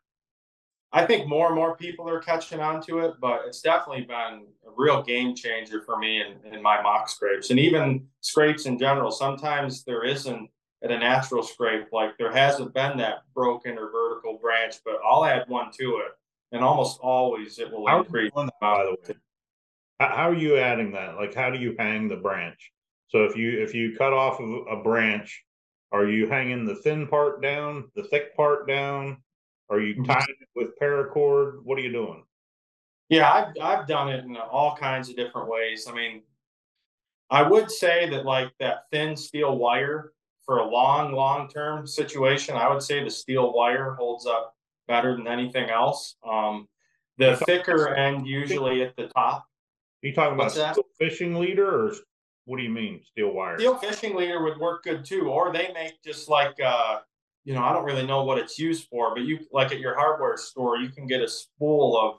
I think more and more people are catching on to it, but it's definitely been a real game changer for me in, in my mock scrapes and even scrapes in general. Sometimes there isn't at a natural scrape, like there hasn't been that broken or vertical branch, but I'll add one to it, and almost always it will how increase. By the way, how are you adding that? Like, how do you hang the branch? So if you if you cut off a branch, are you hanging the thin part down, the thick part down? Are you mm-hmm. tying it with paracord? What are you doing? Yeah, I've I've done it in all kinds of different ways. I mean, I would say that like that thin steel wire for a long, long term situation, I would say the steel wire holds up better than anything else. Um, the thicker end usually at the top. Are you talking about steel fishing leader or what do you mean steel wire? Steel fishing leader would work good too. Or they make just like uh, you know, I don't really know what it's used for, but you like at your hardware store, you can get a spool of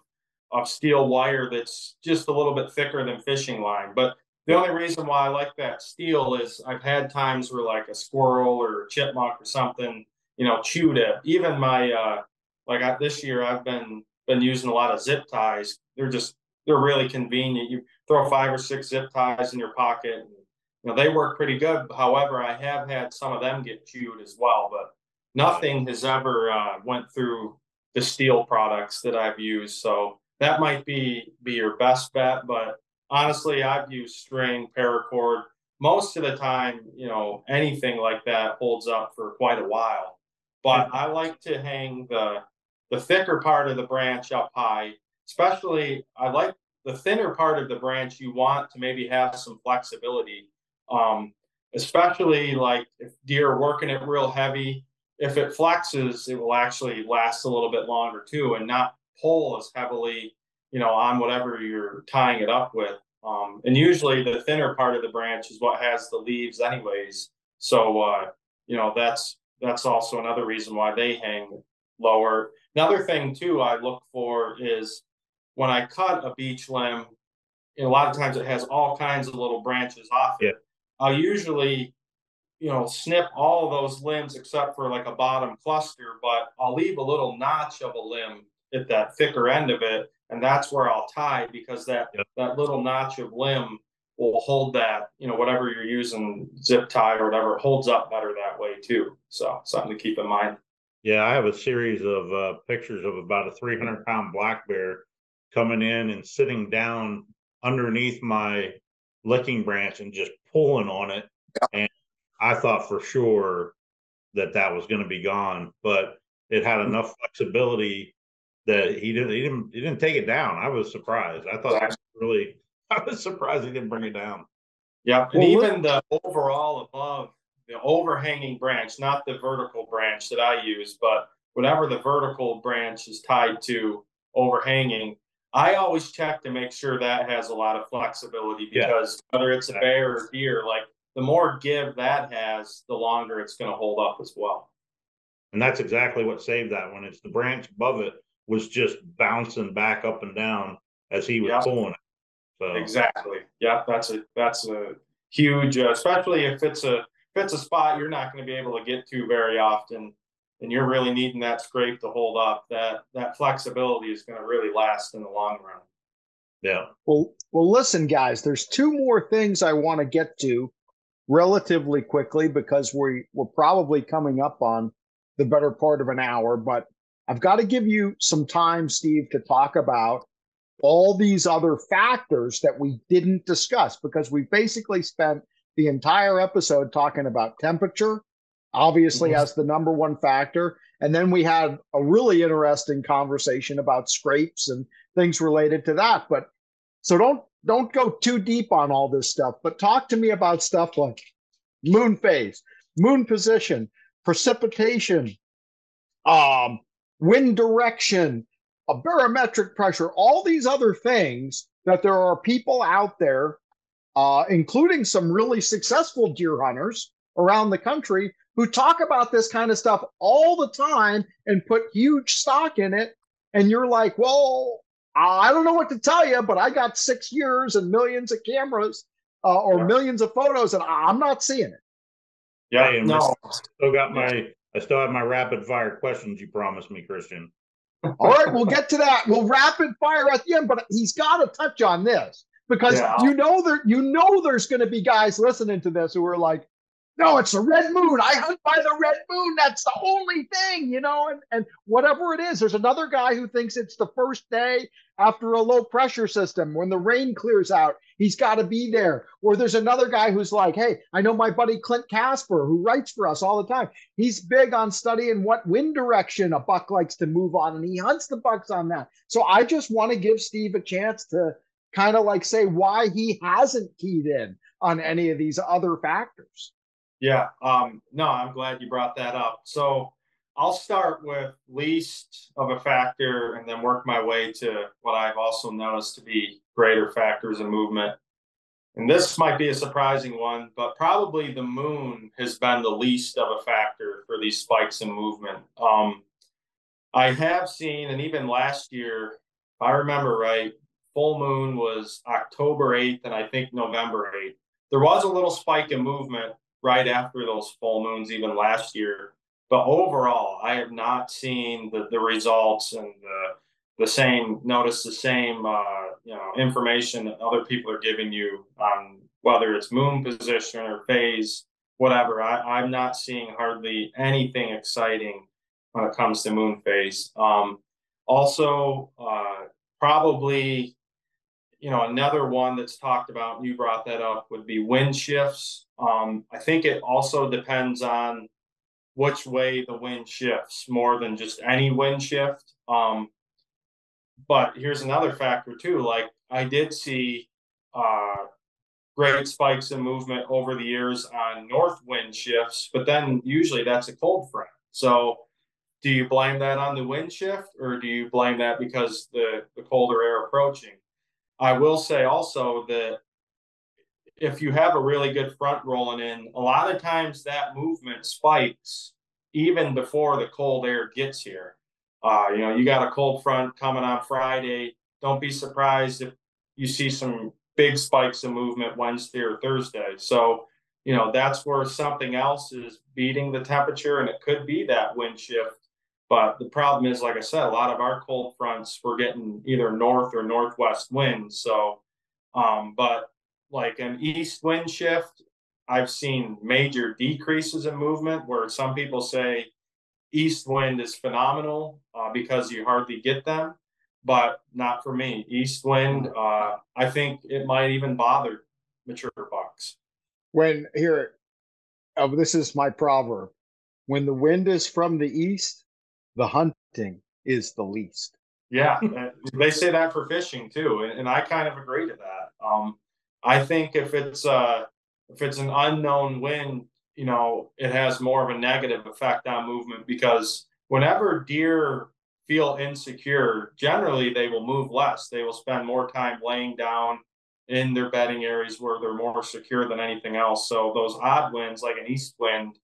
of steel wire that's just a little bit thicker than fishing line. But the only reason why I like that steel is I've had times where like a squirrel or a chipmunk or something, you know, chewed it. Even my uh like I, this year I've been been using a lot of zip ties. They're just they're really convenient. You throw five or six zip ties in your pocket and you know they work pretty good. However, I have had some of them get chewed as well, but nothing has ever uh, went through the steel products that I've used. So that might be be your best bet, but honestly, I've used string, paracord. Most of the time, you know, anything like that holds up for quite a while. But I like to hang the the thicker part of the branch up high. Especially, I like the thinner part of the branch. You want to maybe have some flexibility. Um, especially like if deer are working it real heavy. If it flexes, it will actually last a little bit longer too, and not pull as heavily you know, on whatever you're tying it up with. Um, and usually the thinner part of the branch is what has the leaves anyways. So, uh, you know, that's, that's also another reason why they hang lower. Another thing too, I look for is when I cut a beech limb, a lot of times it has all kinds of little branches off it. I'll usually, you know, snip all of those limbs except for like a bottom cluster, but I'll leave a little notch of a limb at that thicker end of it and that's where I'll tie because that yep. that little notch of limb will hold that you know whatever you're using zip tie or whatever it holds up better that way too. So something to keep in mind. Yeah, I have a series of uh, pictures of about a 300 pound black bear coming in and sitting down underneath my licking branch and just pulling on it. And I thought for sure that that was going to be gone, but it had mm. enough flexibility that he didn't he didn't he didn't take it down. I was surprised. I thought was really [LAUGHS] I was surprised he didn't bring it down. Yeah, and well, even the overall above the overhanging branch, not the vertical branch that I use, but whatever the vertical branch is tied to overhanging, I always check to make sure that has a lot of flexibility because yeah. whether it's a bear or deer, like the more give that has, the longer it's going to hold up as well. And that's exactly what saved that one. It's the branch above it was just bouncing back up and down as he was yep. pulling it. So. Exactly. Yeah, that's a that's a huge, uh, especially if it's a if it's a spot you're not going to be able to get to very often, and you're really needing that scrape to hold up. That that flexibility is going to really last in the long run. Yeah. Well, well, listen, guys. There's two more things I want to get to relatively quickly because we we're probably coming up on the better part of an hour. But I've got to give you some time, Steve, to talk about all these other factors that we didn't discuss because we basically spent the entire episode talking about temperature, obviously mm-hmm. as the number one factor. And then we had a really interesting conversation about scrapes and things related to that. But so don't don't go too deep on all this stuff, but talk to me about stuff like moon phase, moon position, precipitation, um, wind direction, a barometric pressure, all these other things that there are people out there, uh, including some really successful deer hunters around the country, who talk about this kind of stuff all the time and put huge stock in it. And you're like, well, I don't know what to tell you, but I got six years and millions of cameras uh, or yeah. millions of photos, and I'm not seeing it. Yeah, no. I still got my I still have my rapid fire questions you promised me, Christian. All right, we'll get to that. We'll rapid fire at the end, but he's got to touch on this because yeah. you know there you know there's going to be guys listening to this who are like, no, it's the red moon. I hunt by the red moon. That's the only thing, you know, and, and whatever it is. There's another guy who thinks it's the first day after a low pressure system when the rain clears out. He's got to be there. Or there's another guy who's like, hey, I know my buddy Clint Casper who writes for us all the time. He's big on studying what wind direction a buck likes to move on, and he hunts the bucks on that. So I just want to give Steve a chance to kind of like say why he hasn't keyed in on any of these other factors. Yeah. Um, no, I'm glad you brought that up. So I'll start with least of a factor and then work my way to what I've also noticed to be greater factors of movement. And this might be a surprising one, but probably the moon has been the least of a factor for these spikes in movement. Um, I have seen, and even last year, if I remember right, full moon was October 8th and I think November 8th. There was a little spike in movement right after those full moons, even last year. But overall, I have not seen the, the results and the the same notice the same uh, you know information that other people are giving you on whether it's moon position or phase, whatever. I, I'm not seeing hardly anything exciting when it comes to moon phase. Um, also, uh, probably you know, another one that's talked about, and you brought that up, would be wind shifts. Um, I think it also depends on which way the wind shifts more than just any wind shift. Um, but here's another factor too. Like I did see uh, great spikes in movement over the years on north wind shifts, but then usually that's a cold front. So do you blame that on the wind shift or do you blame that because the, the colder air approaching? I will say also that if you have a really good front rolling in, a lot of times that movement spikes even before the cold air gets here. Uh, you know, you got a cold front coming on Friday. Don't be surprised if you see some big spikes of movement Wednesday or Thursday. So, you know, that's where something else is beating the temperature, and it could be that wind shift but the problem is, like I said, a lot of our cold fronts we're getting either north or northwest winds. So, um, but like an east wind shift, I've seen major decreases in movement where some people say east wind is phenomenal uh, because you hardly get them, but not for me. East wind, uh, I think it might even bother mature bucks. When here, oh, this is my proverb: when the wind is from the east, the hunting is the least. Yeah, they say that for fishing too, and, I kind of agree to that. Um, I think if it's uh, if it's an unknown wind, you know, it has more of a negative effect on movement because whenever deer feel insecure, generally they will move less. They will spend more time laying down in their bedding areas where they're more secure than anything else. So those odd winds, like an east wind,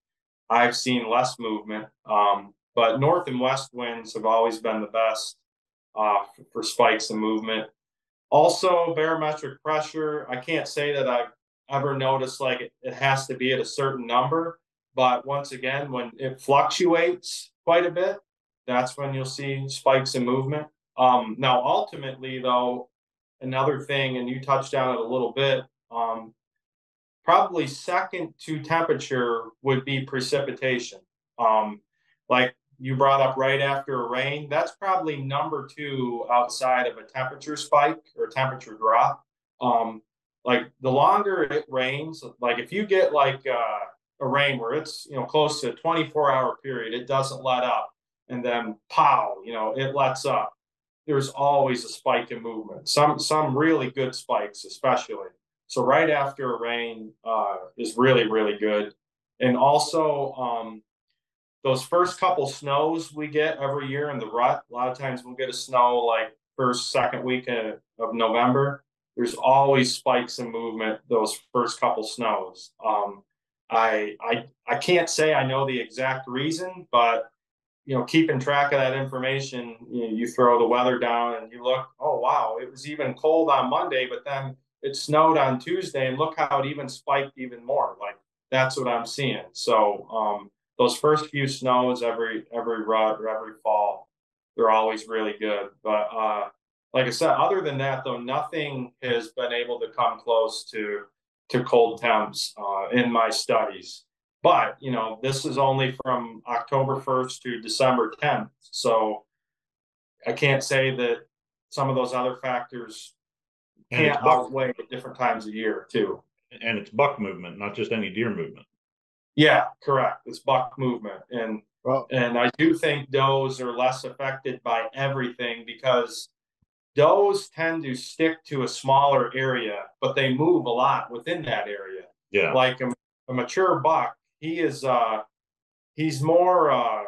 I've seen less movement. Um, but north and west winds have always been the best uh, for spikes and movement. Also, barometric pressure. I can't say that I've ever noticed like it, it has to be at a certain number, but once again, when it fluctuates quite a bit, that's when you'll see spikes in movement. Um, now, ultimately, though, another thing, and you touched on it a little bit. Um, probably second to temperature would be precipitation. Um, like you brought up right after a rain, that's probably number two outside of a temperature spike or temperature drop. Um, like the longer it rains, like if you get like uh, a rain where it's you know close to a 24 hour period, it doesn't let up, and then pow, you know, it lets up. There's always a spike in movement. Some some really good spikes, especially. So right after a rain uh, is really really good, and also um, those first couple snows we get every year in the rut, a lot of times we'll get a snow like first, second week of, of November. There's always spikes in movement those first couple snows. Um, I, I I can't say I know the exact reason, but you know, keeping track of that information, you, know, you throw the weather down and you look, oh wow, it was even cold on Monday, but then it snowed on Tuesday, and look how it even spiked even more. Like that's what I'm seeing. So um, those first few snows every every rut or every fall, they're always really good. But uh, like I said, other than that, though, nothing has been able to come close to to cold temps uh, in my studies. But you know, this is only from October 1st to December 10th, so I can't say that some of those other factors can't outweigh at different times of year too. And it's buck movement, not just any deer movement. Yeah, correct. It's buck movement, and well, and I do think does are less affected by everything because does tend to stick to a smaller area, but they move a lot within that area. Yeah, like a, a mature buck, he is uh he's more uh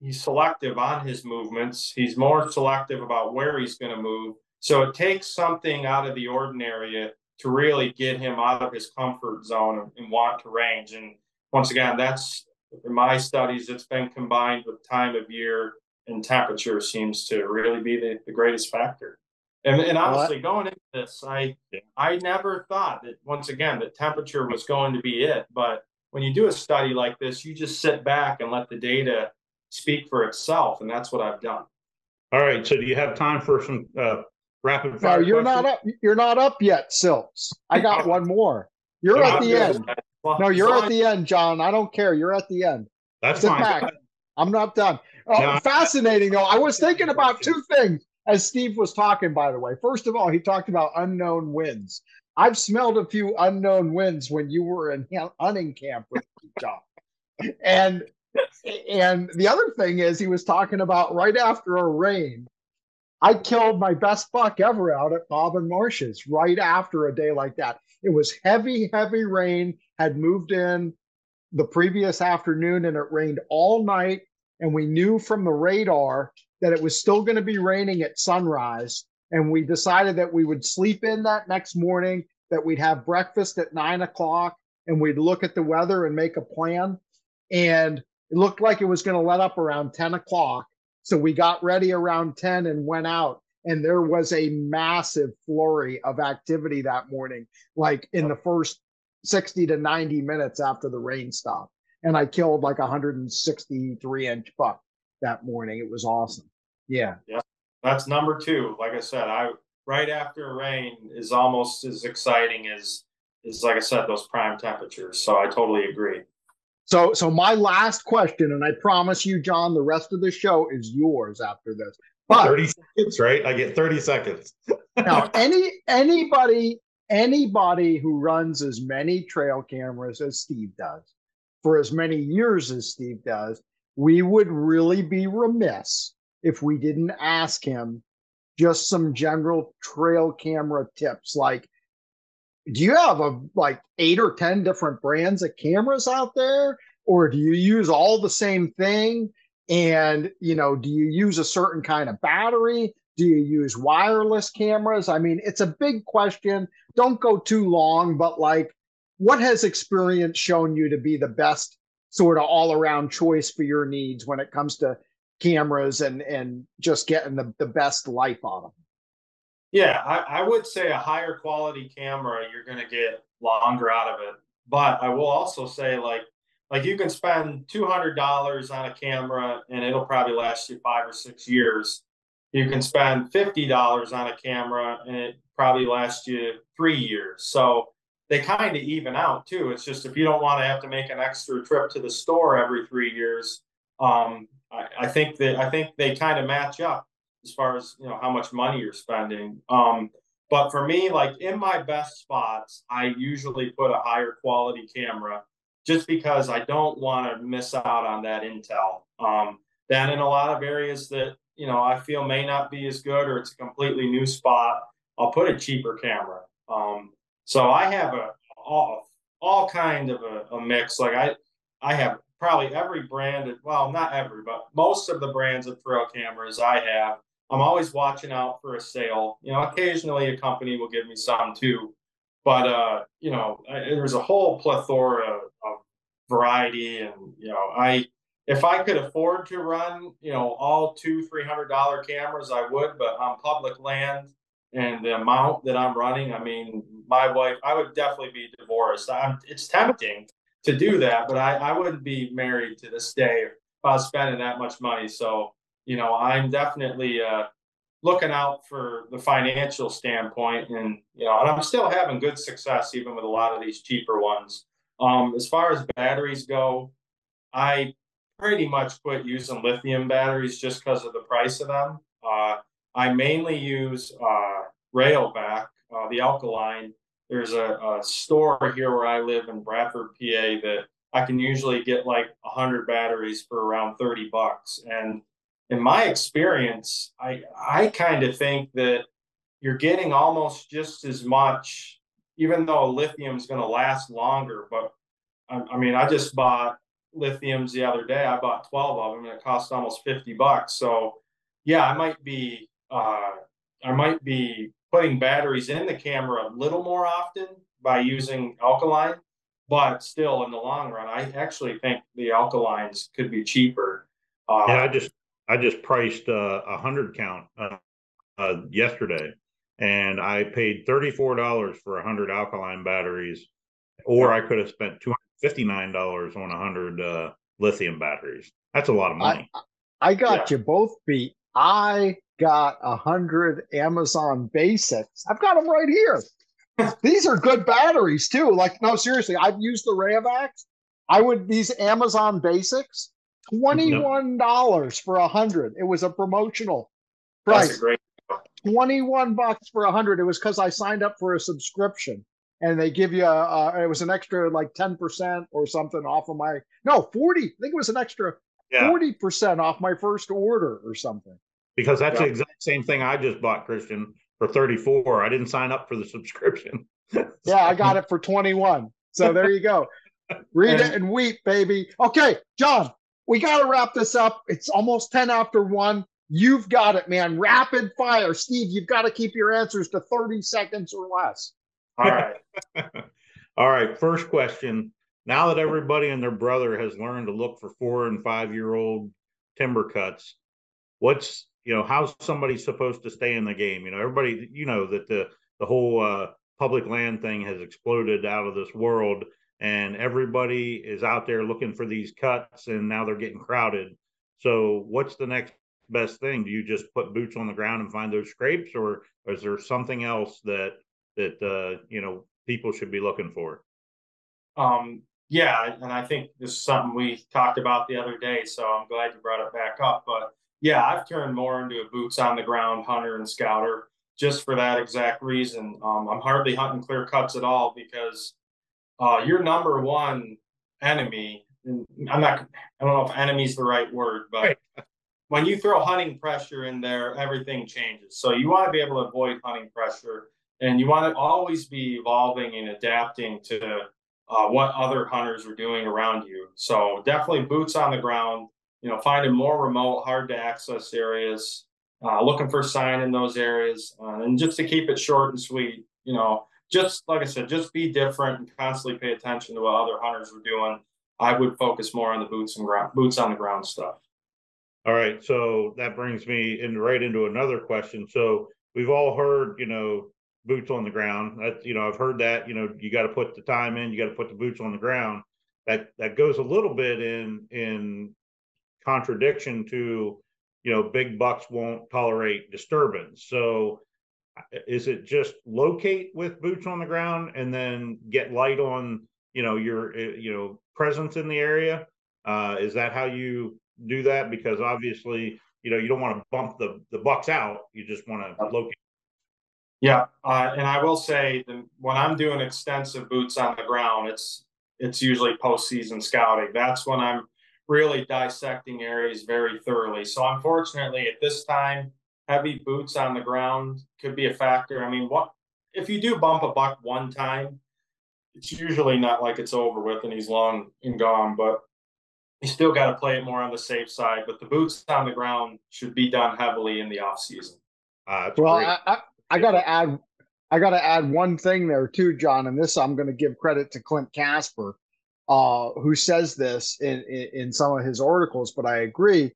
he's selective on his movements. He's more selective about where he's going to move. So it takes something out of the ordinary to really get him out of his comfort zone and, and want to range. And once again, that's in my studies, it's been combined with time of year and temperature seems to really be the, the greatest factor. And, and honestly, going into this, I I never thought that once again that temperature was going to be it. But when you do a study like this, you just sit back and let the data speak for itself, and that's what I've done. All right. So, do you have time for some uh, rapid fire? No, you're questions? not up. You're not up yet, Silks. I got [LAUGHS] one more. You're at the end. No, you're at the end, John. I don't care. You're at the end. That's Sit fine. Back. I'm not done. Oh, no, fascinating though. I was thinking about two things as Steve was talking. By the way, first of all, he talked about unknown winds. I've smelled a few unknown winds when you were in hunting camp with [LAUGHS] John, and and the other thing is he was talking about right after a rain. I killed my best buck ever out at Bob and Marshes right after a day like that. It was heavy, heavy rain, had moved in the previous afternoon, and it rained all night. And we knew from the radar that it was still going to be raining at sunrise. And we decided that we would sleep in that next morning, that we'd have breakfast at nine o'clock, and we'd look at the weather and make a plan. And it looked like it was going to let up around 10 o'clock. So we got ready around 10 and went out and there was a massive flurry of activity that morning like in oh. the first 60 to 90 minutes after the rain stopped. And i killed like a 163 inch buck that morning. It was awesome. Yeah. Yeah that's number two. Like i said i right after rain is almost as exciting as is like i said those prime temperatures. So i totally agree so so my last question and i promise you john the rest of the show is yours after this but 30 seconds, right? I get 30 seconds. now, [LAUGHS] any anybody anybody who runs as many trail cameras as Steve does for as many years as Steve does, we would really be remiss if we didn't ask him just some general trail camera tips like do you have a like 8 or 10 different brands of cameras out there or do you use all the same thing and, you know, do you use a certain kind of battery? Do you use wireless cameras? I mean, it's a big question. Don't go too long, but like, what has experience shown you to be the best sort of all around choice for your needs when it comes to cameras and and just getting the, the best life out of them? Yeah, I, I would say a higher quality camera, you're going to get longer out of it. But I will also say, like, like you can spend $200 on a camera and it'll probably last you five or six years you can spend $50 on a camera and it probably lasts you three years. So they kind of even out too. It's just if you don't want to have to make an extra trip to the store every three years, um, I, I, think that I think they kind of match up as far as you know how much money you're spending. Um, but for me, like in my best spots, I usually put a higher quality camera just because I don't want to miss out on that intel. Um, then in a lot of areas that you know I feel may not be as good or it's a completely new spot, I'll put a cheaper camera. Um, so I have a all all kind of a, a, mix. Like I I have probably every brand. Well, not every, but most of the brands of trail cameras I have. I'm always watching out for a sale. You know, occasionally a company will give me some too, but uh, you know, there's a whole plethora of variety, and you know, I if I could afford to run, you know, all two three hundred dollar cameras, I would. But on public land and the amount that I'm running, I mean, my wife, I would definitely be divorced. I'm, it's tempting to do that, but I, I wouldn't be married to this day if I was spending that much money. So, you know, I'm definitely uh, looking out for the financial standpoint, and you know, and I'm still having good success even with a lot of these cheaper ones. Um, as far as batteries go, I pretty much quit using lithium batteries just because of the price of them. Uh, I mainly use uh, Rayovac, uh, the alkaline. There's a, a, store here where I live in Bradford, PA, that I can usually get like 100 batteries for around 30 bucks. And in my experience, I I kind of think that you're getting almost just as much, even though lithium is going to last longer. But I, I mean, I just bought lithiums the other day. I bought 12 of them and it cost almost 50 bucks. So yeah, I might be uh, I might be putting batteries in the camera a little more often by using alkaline, but still in the long run, I actually think the alkalines could be cheaper. Uh, yeah, I just I just priced uh, a hundred count uh, uh, yesterday, and I paid thirty four dollars for a hundred alkaline batteries, or I could have spent two hundred fifty nine dollars on a hundred uh, lithium batteries. That's a lot of money. I, I got yeah. you both beat. I got a hundred Amazon Basics. I've got them right here. [LAUGHS] these are good batteries too. Like, no, seriously, I've used the Rayovacs. I would these Amazon Basics, twenty-one dollars for a hundred. It was a promotional price. Great... Twenty-one bucks for a hundred. It was because I signed up for a subscription, and they give you a, it was an extra like ten percent or something off of my no forty. I think it was an extra forty yeah. percent off my first order or something because that's the exact same thing I just bought, Christian, for 34. I didn't sign up for the subscription. [LAUGHS] yeah, I got it for 21. So there you go. Read it and weep, baby. Okay, John, we got to wrap this up. It's almost 10 after one. You've got it, man. Rapid fire. Steve, you've got to keep your answers to 30 seconds or less. All right. [LAUGHS] All right. First question. Now that everybody and their brother has learned to look for four and five year old timber cuts, what's you know how's somebody supposed to stay in the game you know everybody you know that the the whole uh, public land thing has exploded out of this world and everybody is out there looking for these cuts and now they're getting crowded. So what's the next best thing? Do you just put boots on the ground and find those scrapes or, is there something else that that uh, you know people should be looking for? Um yeah and i think this is something we talked about the other day so i'm glad you brought it back up but yeah, I've turned more into a boots on the ground hunter and scouter just for that exact reason. Um, I'm hardly hunting clear cuts at all because uh, your number one enemy, I'm not, I don't know if enemy is the right word, but right. when you throw hunting pressure in there, everything changes. So you want to be able to avoid hunting pressure and you want to always be evolving and adapting to uh, what other hunters are doing around you. So definitely boots on the ground you know, finding more remote, hard to access areas, uh, looking for sign in those areas, uh, and just to keep it short and sweet, you know, just like I said, just be different and constantly pay attention to what other hunters are doing. I would focus more on the boots and ground, boots on the ground stuff. All right, so that brings me in right into another question. So we've all heard, you know, boots on the ground. You know, I've heard that. You know, you got to put the time in. You got to put the boots on the ground. That that goes a little bit in in contradiction to you know, big bucks won't tolerate disturbance. So is it just locate with boots on the ground and then get light on, you know, your, eh, you know, presence in the area? Uh, is that how you do that? Because obviously, you know, you don't want to bump the, the bucks out. You just want to locate. Yeah. Uh, and I will say that when I'm doing extensive boots on the ground, it's, it's usually postseason scouting. That's when I'm really dissecting areas very thoroughly. So unfortunately, at this time, heavy boots on the ground could be a factor. I mean, what if you do bump a buck one time? It's usually not like it's over with and he's long and gone, but you still got to play it more on the safe side. But the boots on the ground should be done heavily in the off season. Uh, well, I, I, I got to add, I got to add one thing there too, John. And this I'm going to give credit to Clint Casper uh, who says this in, in, in some of his articles, but I agree.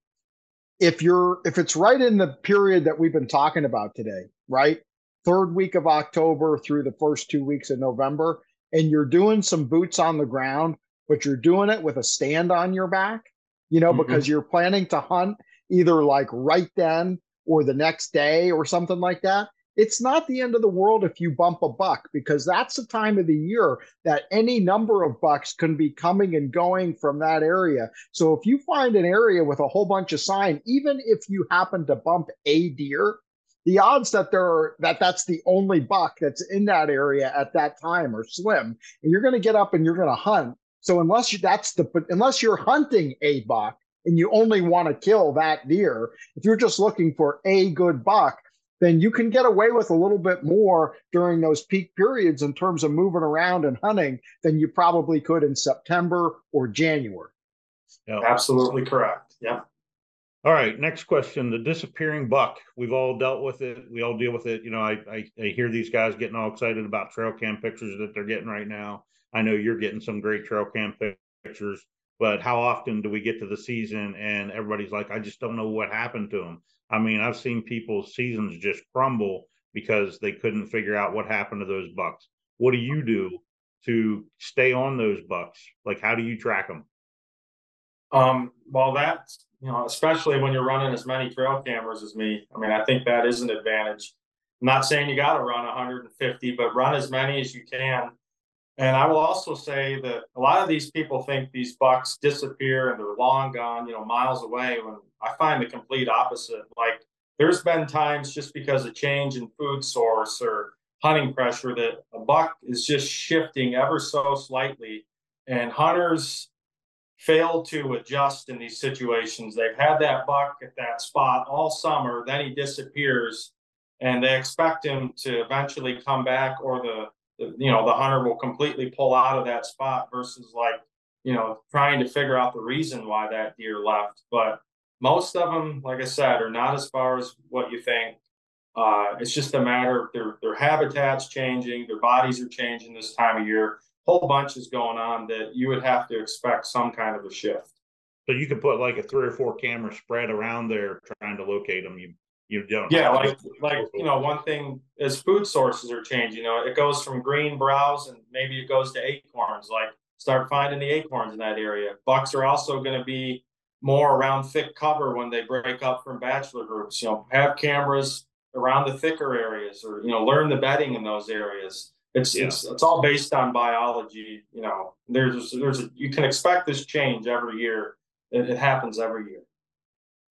If you're if it's right in the period that we've been talking about today, right? Third week of October through the first two weeks of November, and you're doing some boots on the ground, but you're doing it with a stand on your back, you know, mm-hmm. because you're planning to hunt either like right then or the next day or something like that it's not the end of the world if you bump a buck because that's the time of the year that any number of bucks can be coming and going from that area. So if you find an area with a whole bunch of sign, even if you happen to bump a deer, the odds that there are that that's the only buck that's in that area at that time are slim. And you're going to get up and you're going to hunt. So unless you, that's the unless you're hunting a buck and you only want to kill that deer, if you're just looking for a good buck, then you can get away with a little bit more during those peak periods in terms of moving around and hunting than you probably could in September or January. Yeah. Absolutely correct. Yeah. All right. Next question. The disappearing buck. We've all dealt with it. We all deal with it. You know, I, I, I hear these guys getting all excited about trail cam pictures that they're getting right now. I know you're getting some great trail cam pictures, but how often do we get to the season and everybody's like, I just don't know what happened to them? I mean, I've seen people's seasons just crumble because they couldn't figure out what happened to those bucks. What do you do to stay on those bucks? Like, how do you track them? Um, well, that's you know, especially when you're running as many trail cameras as me. I mean, I think that is an advantage. I'm not saying you got to run 150, but run as many as you can and I will also say that a lot of these people think these bucks disappear and they're long gone, you know, miles away. When I find the complete opposite. Like there's been times just because of change in food source or hunting pressure that a buck is just shifting ever so slightly, and hunters fail to adjust in these situations. They've had that buck at that spot all summer, then he disappears, and they expect him to eventually come back or the you know the hunter will completely pull out of that spot versus like you know trying to figure out the reason why that deer left. But most of them like i said are not as far as what you think. Uh, it's just a matter of their their habitats changing their bodies are changing this time of year. Whole bunch is going on that you would have to expect some kind of a shift. So you could put like a three or four camera spread around there trying to locate them you you don't. Yeah, like like you know, one thing is food sources are changing. You know, it goes from green browse and maybe it goes to acorns. Like start finding the acorns in that area. Bucks are also going to be more around thick cover when they break up from bachelor groups. You know, have cameras around the thicker areas, or you know, learn the bedding in those areas. It's yeah. it's it's all based on biology. You know, there's there's a, you can expect this change every year. It, it happens every year.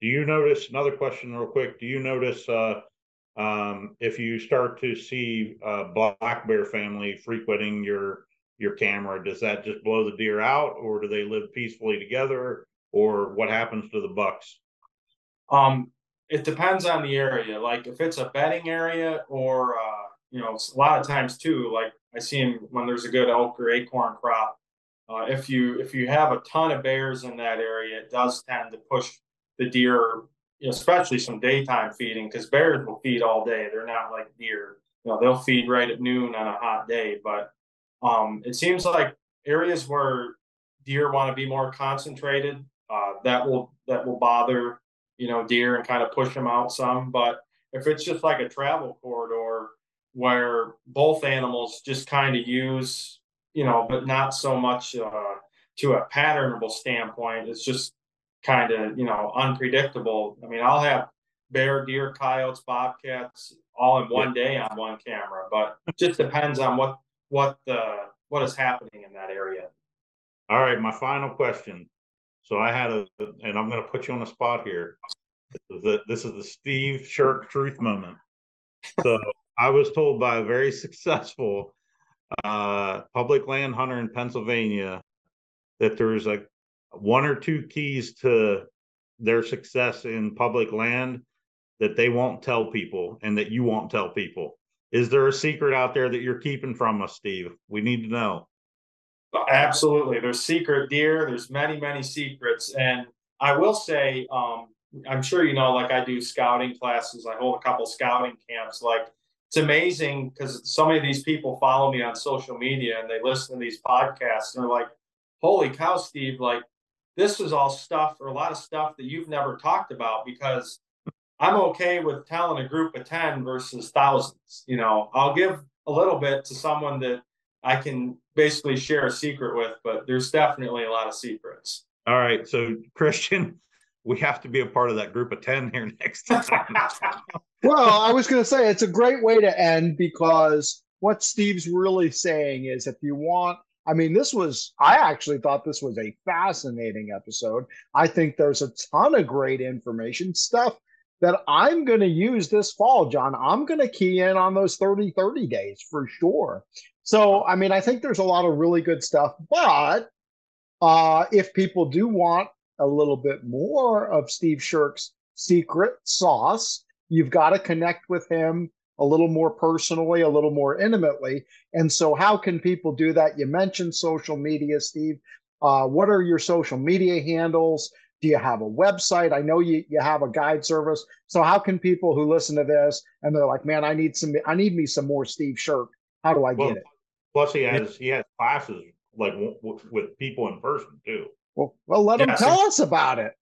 Do you notice another question, real quick? Do you notice uh, um, if you start to see a black bear family frequenting your your camera, does that just blow the deer out, or do they live peacefully together, or what happens to the bucks? Um, it depends on the area. Like if it's a bedding area, or uh, you know, a lot of times too. Like I see them when there's a good elk or acorn crop. Uh, if you if you have a ton of bears in that area, it does tend to push the deer, especially some daytime feeding, because bears will feed all day. They're not like deer. You know, they'll feed right at noon on a hot day. But um, it seems like areas where deer want to be more concentrated, uh, that will that will bother you know deer and kind of push them out some. But if it's just like a travel corridor where both animals just kind of use, you know, but not so much uh, to a patternable standpoint, it's just kind of you know unpredictable. I mean, I'll have bear, deer, coyotes, bobcats all in one day on one camera, but just depends on what what the what is happening in that area. All right, my final question. So I had a, and I'm going to put you on the spot here. This is the, this is the Steve Sherk truth moment. So I was told by a very successful uh, public land hunter in Pennsylvania that there's like one or two keys to their success in public land that they won't tell people and that you won't tell people. Is there a secret out there that you're keeping from us, Steve? We need to know. Absolutely. There's secret deer. There's many, many secrets. And I will say, um, I'm sure you know, like I do scouting classes. I hold a couple scouting camps. Like it's amazing because so many of these people follow me on social media and they listen to these podcasts and they're like, holy cow, Steve, like this is all stuff or a lot of stuff that you've never talked about because I'm okay with telling a group of 10 versus thousands. You know, I'll give a little bit to someone that I can basically share a secret with, but there's definitely a lot of secrets. All right. So, Christian, [LAUGHS] we have to be a part of that group of 10 here [LAUGHS] next time. [LAUGHS] well, I was going to say it's a great way to end because what Steve's really saying is if you want I mean, this was, I actually thought this was a fascinating episode. I think there's a ton of great information, stuff that I'm going to use this fall, John. I'm going to key in on those 30 30 days for sure. So, I mean, I think there's a lot of really good stuff. But uh, if people do want a little bit more of Steve Sherk's secret sauce, you've got to connect with him a little more personally, a little more intimately. And so, how can people do that? You mentioned social media, Steve. Uh, what are your social media handles? Do you have a website? I know you, you have a guide service. So how can people who listen to this and they're like, man, I need some, I need me some more Steve Sherk. How do I well, get it? Plus he has, he has classes like w- w- with people in person too. Well, well, let yeah, him tell so, us about it.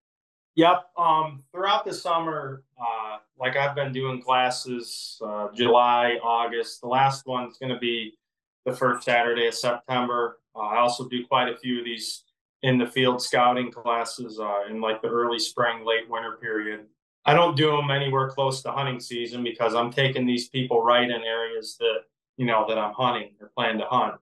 Yep. Um, throughout the summer, uh, like I've been doing classes, uh, July, August. The last one's going to be the first Saturday of September. Uh, I also do quite a few of these in the field scouting classes uh, in like the early spring, late winter period. I don't do them anywhere close to hunting season because I'm taking these people right in areas that you know that I'm hunting or plan to hunt.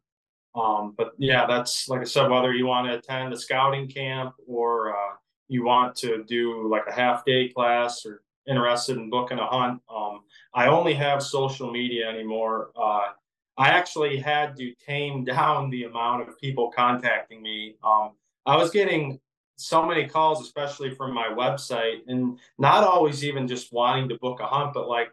Um, but yeah, that's like I said, whether you want to attend a scouting camp or uh, you want to do like a half day class or interested in booking a hunt, um, I only have social media anymore. Uh, I actually had to tame [LAUGHS] down the amount of people contacting me. Um, I was getting so many calls, especially from my website, and not always even just wanting to book a hunt, but like,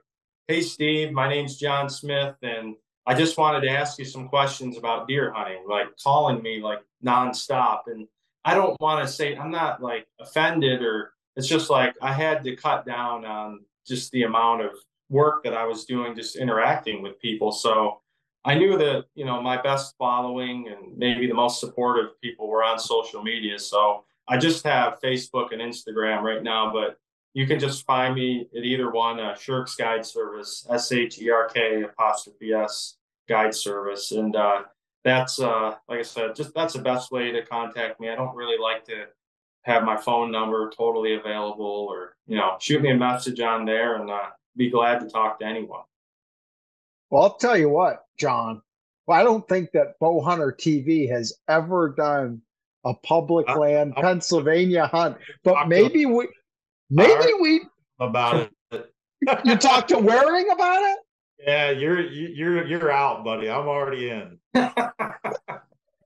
hey, Steve, my name's John Smith, and I just wanted to ask you some questions about deer hunting, like calling me like nonstop. And I don't want to say I'm not like offended or it's just like I had to cut down on just the amount of work that I was doing, just interacting with people. So I knew that you know my best following and maybe the most supportive people were on social media. So I just have Facebook and Instagram right now, but you can just find me at either one. Uh, Sherk's Guide Service, S H E R K apostrophe S Guide Service, and uh, that's uh, like I said, just that's the best way to contact me. I don't really like to have my phone number totally available, or you know, shoot me a message on there, and uh, be glad to talk to anyone. Well, I'll tell you what, John. Well, I don't think that Bowhunter TV has ever done a public land Pennsylvania hunt, but maybe we, maybe we about it. you talked to Waring about it. Yeah, you're you're you're out, buddy. I'm already in. [LAUGHS] well,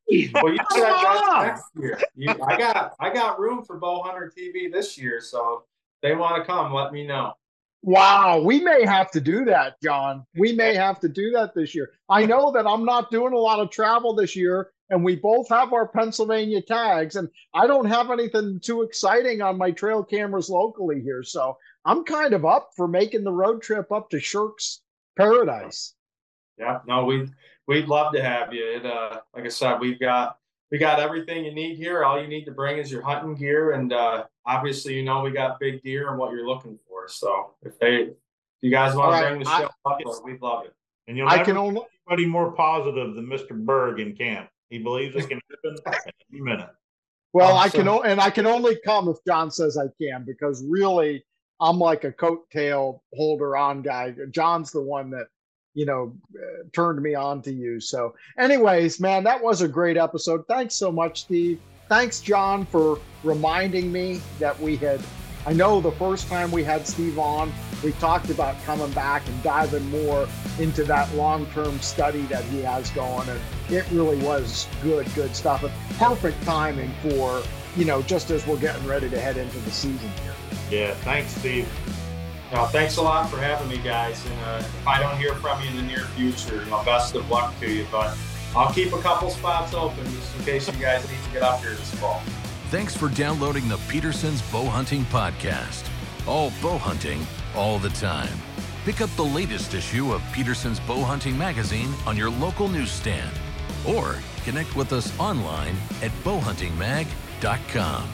you said that next year. You, I got I got room for Bowhunter TV this year, so they want to come. Let me know. Wow, we may have to do that, John. We may have to do that this year. I know that I'm not doing a lot of travel this year, and we both have our Pennsylvania tags, and I don't have anything too exciting on my trail cameras locally here. So I'm kind of up for making the road trip up to Sherk's Paradise. Yeah, no, we we'd love to have you. It, uh, like I said, we've got we got everything you need here. All you need to bring is your hunting gear, and uh, obviously, you know, we got big deer and what you're looking for. So if they, if you guys want right, to bring the show I, up, we'd love it. And you'll I can only anybody more positive than Mr. Berg in camp. He believes it can happen any minute. Well, um, I can, and I can only come if John says I can, because really, I'm like a coattail holder on guy. John's the one that, you know, uh, turned me on to you. So, anyways, man, that was a great episode. Thanks so much, Steve. Thanks, John, for reminding me that we had. I know the first time we had Steve on, we talked about coming back and diving more into that long-term study that he has going, and it really was good, good stuff. And perfect timing for you know just as we're getting ready to head into the season here. Yeah, thanks, Steve. No, thanks a lot for having me, guys. And uh, if I don't hear from you in the near future, you know, best of luck to you. But I'll keep a couple spots open just in case you guys need to get up here this fall. Thanks for downloading the Peterson's Bow Hunting Podcast. All bow hunting all the time. Pick up the latest issue of Peterson's Bow Hunting Magazine on your local newsstand or connect with us online at bowhuntingmag.com.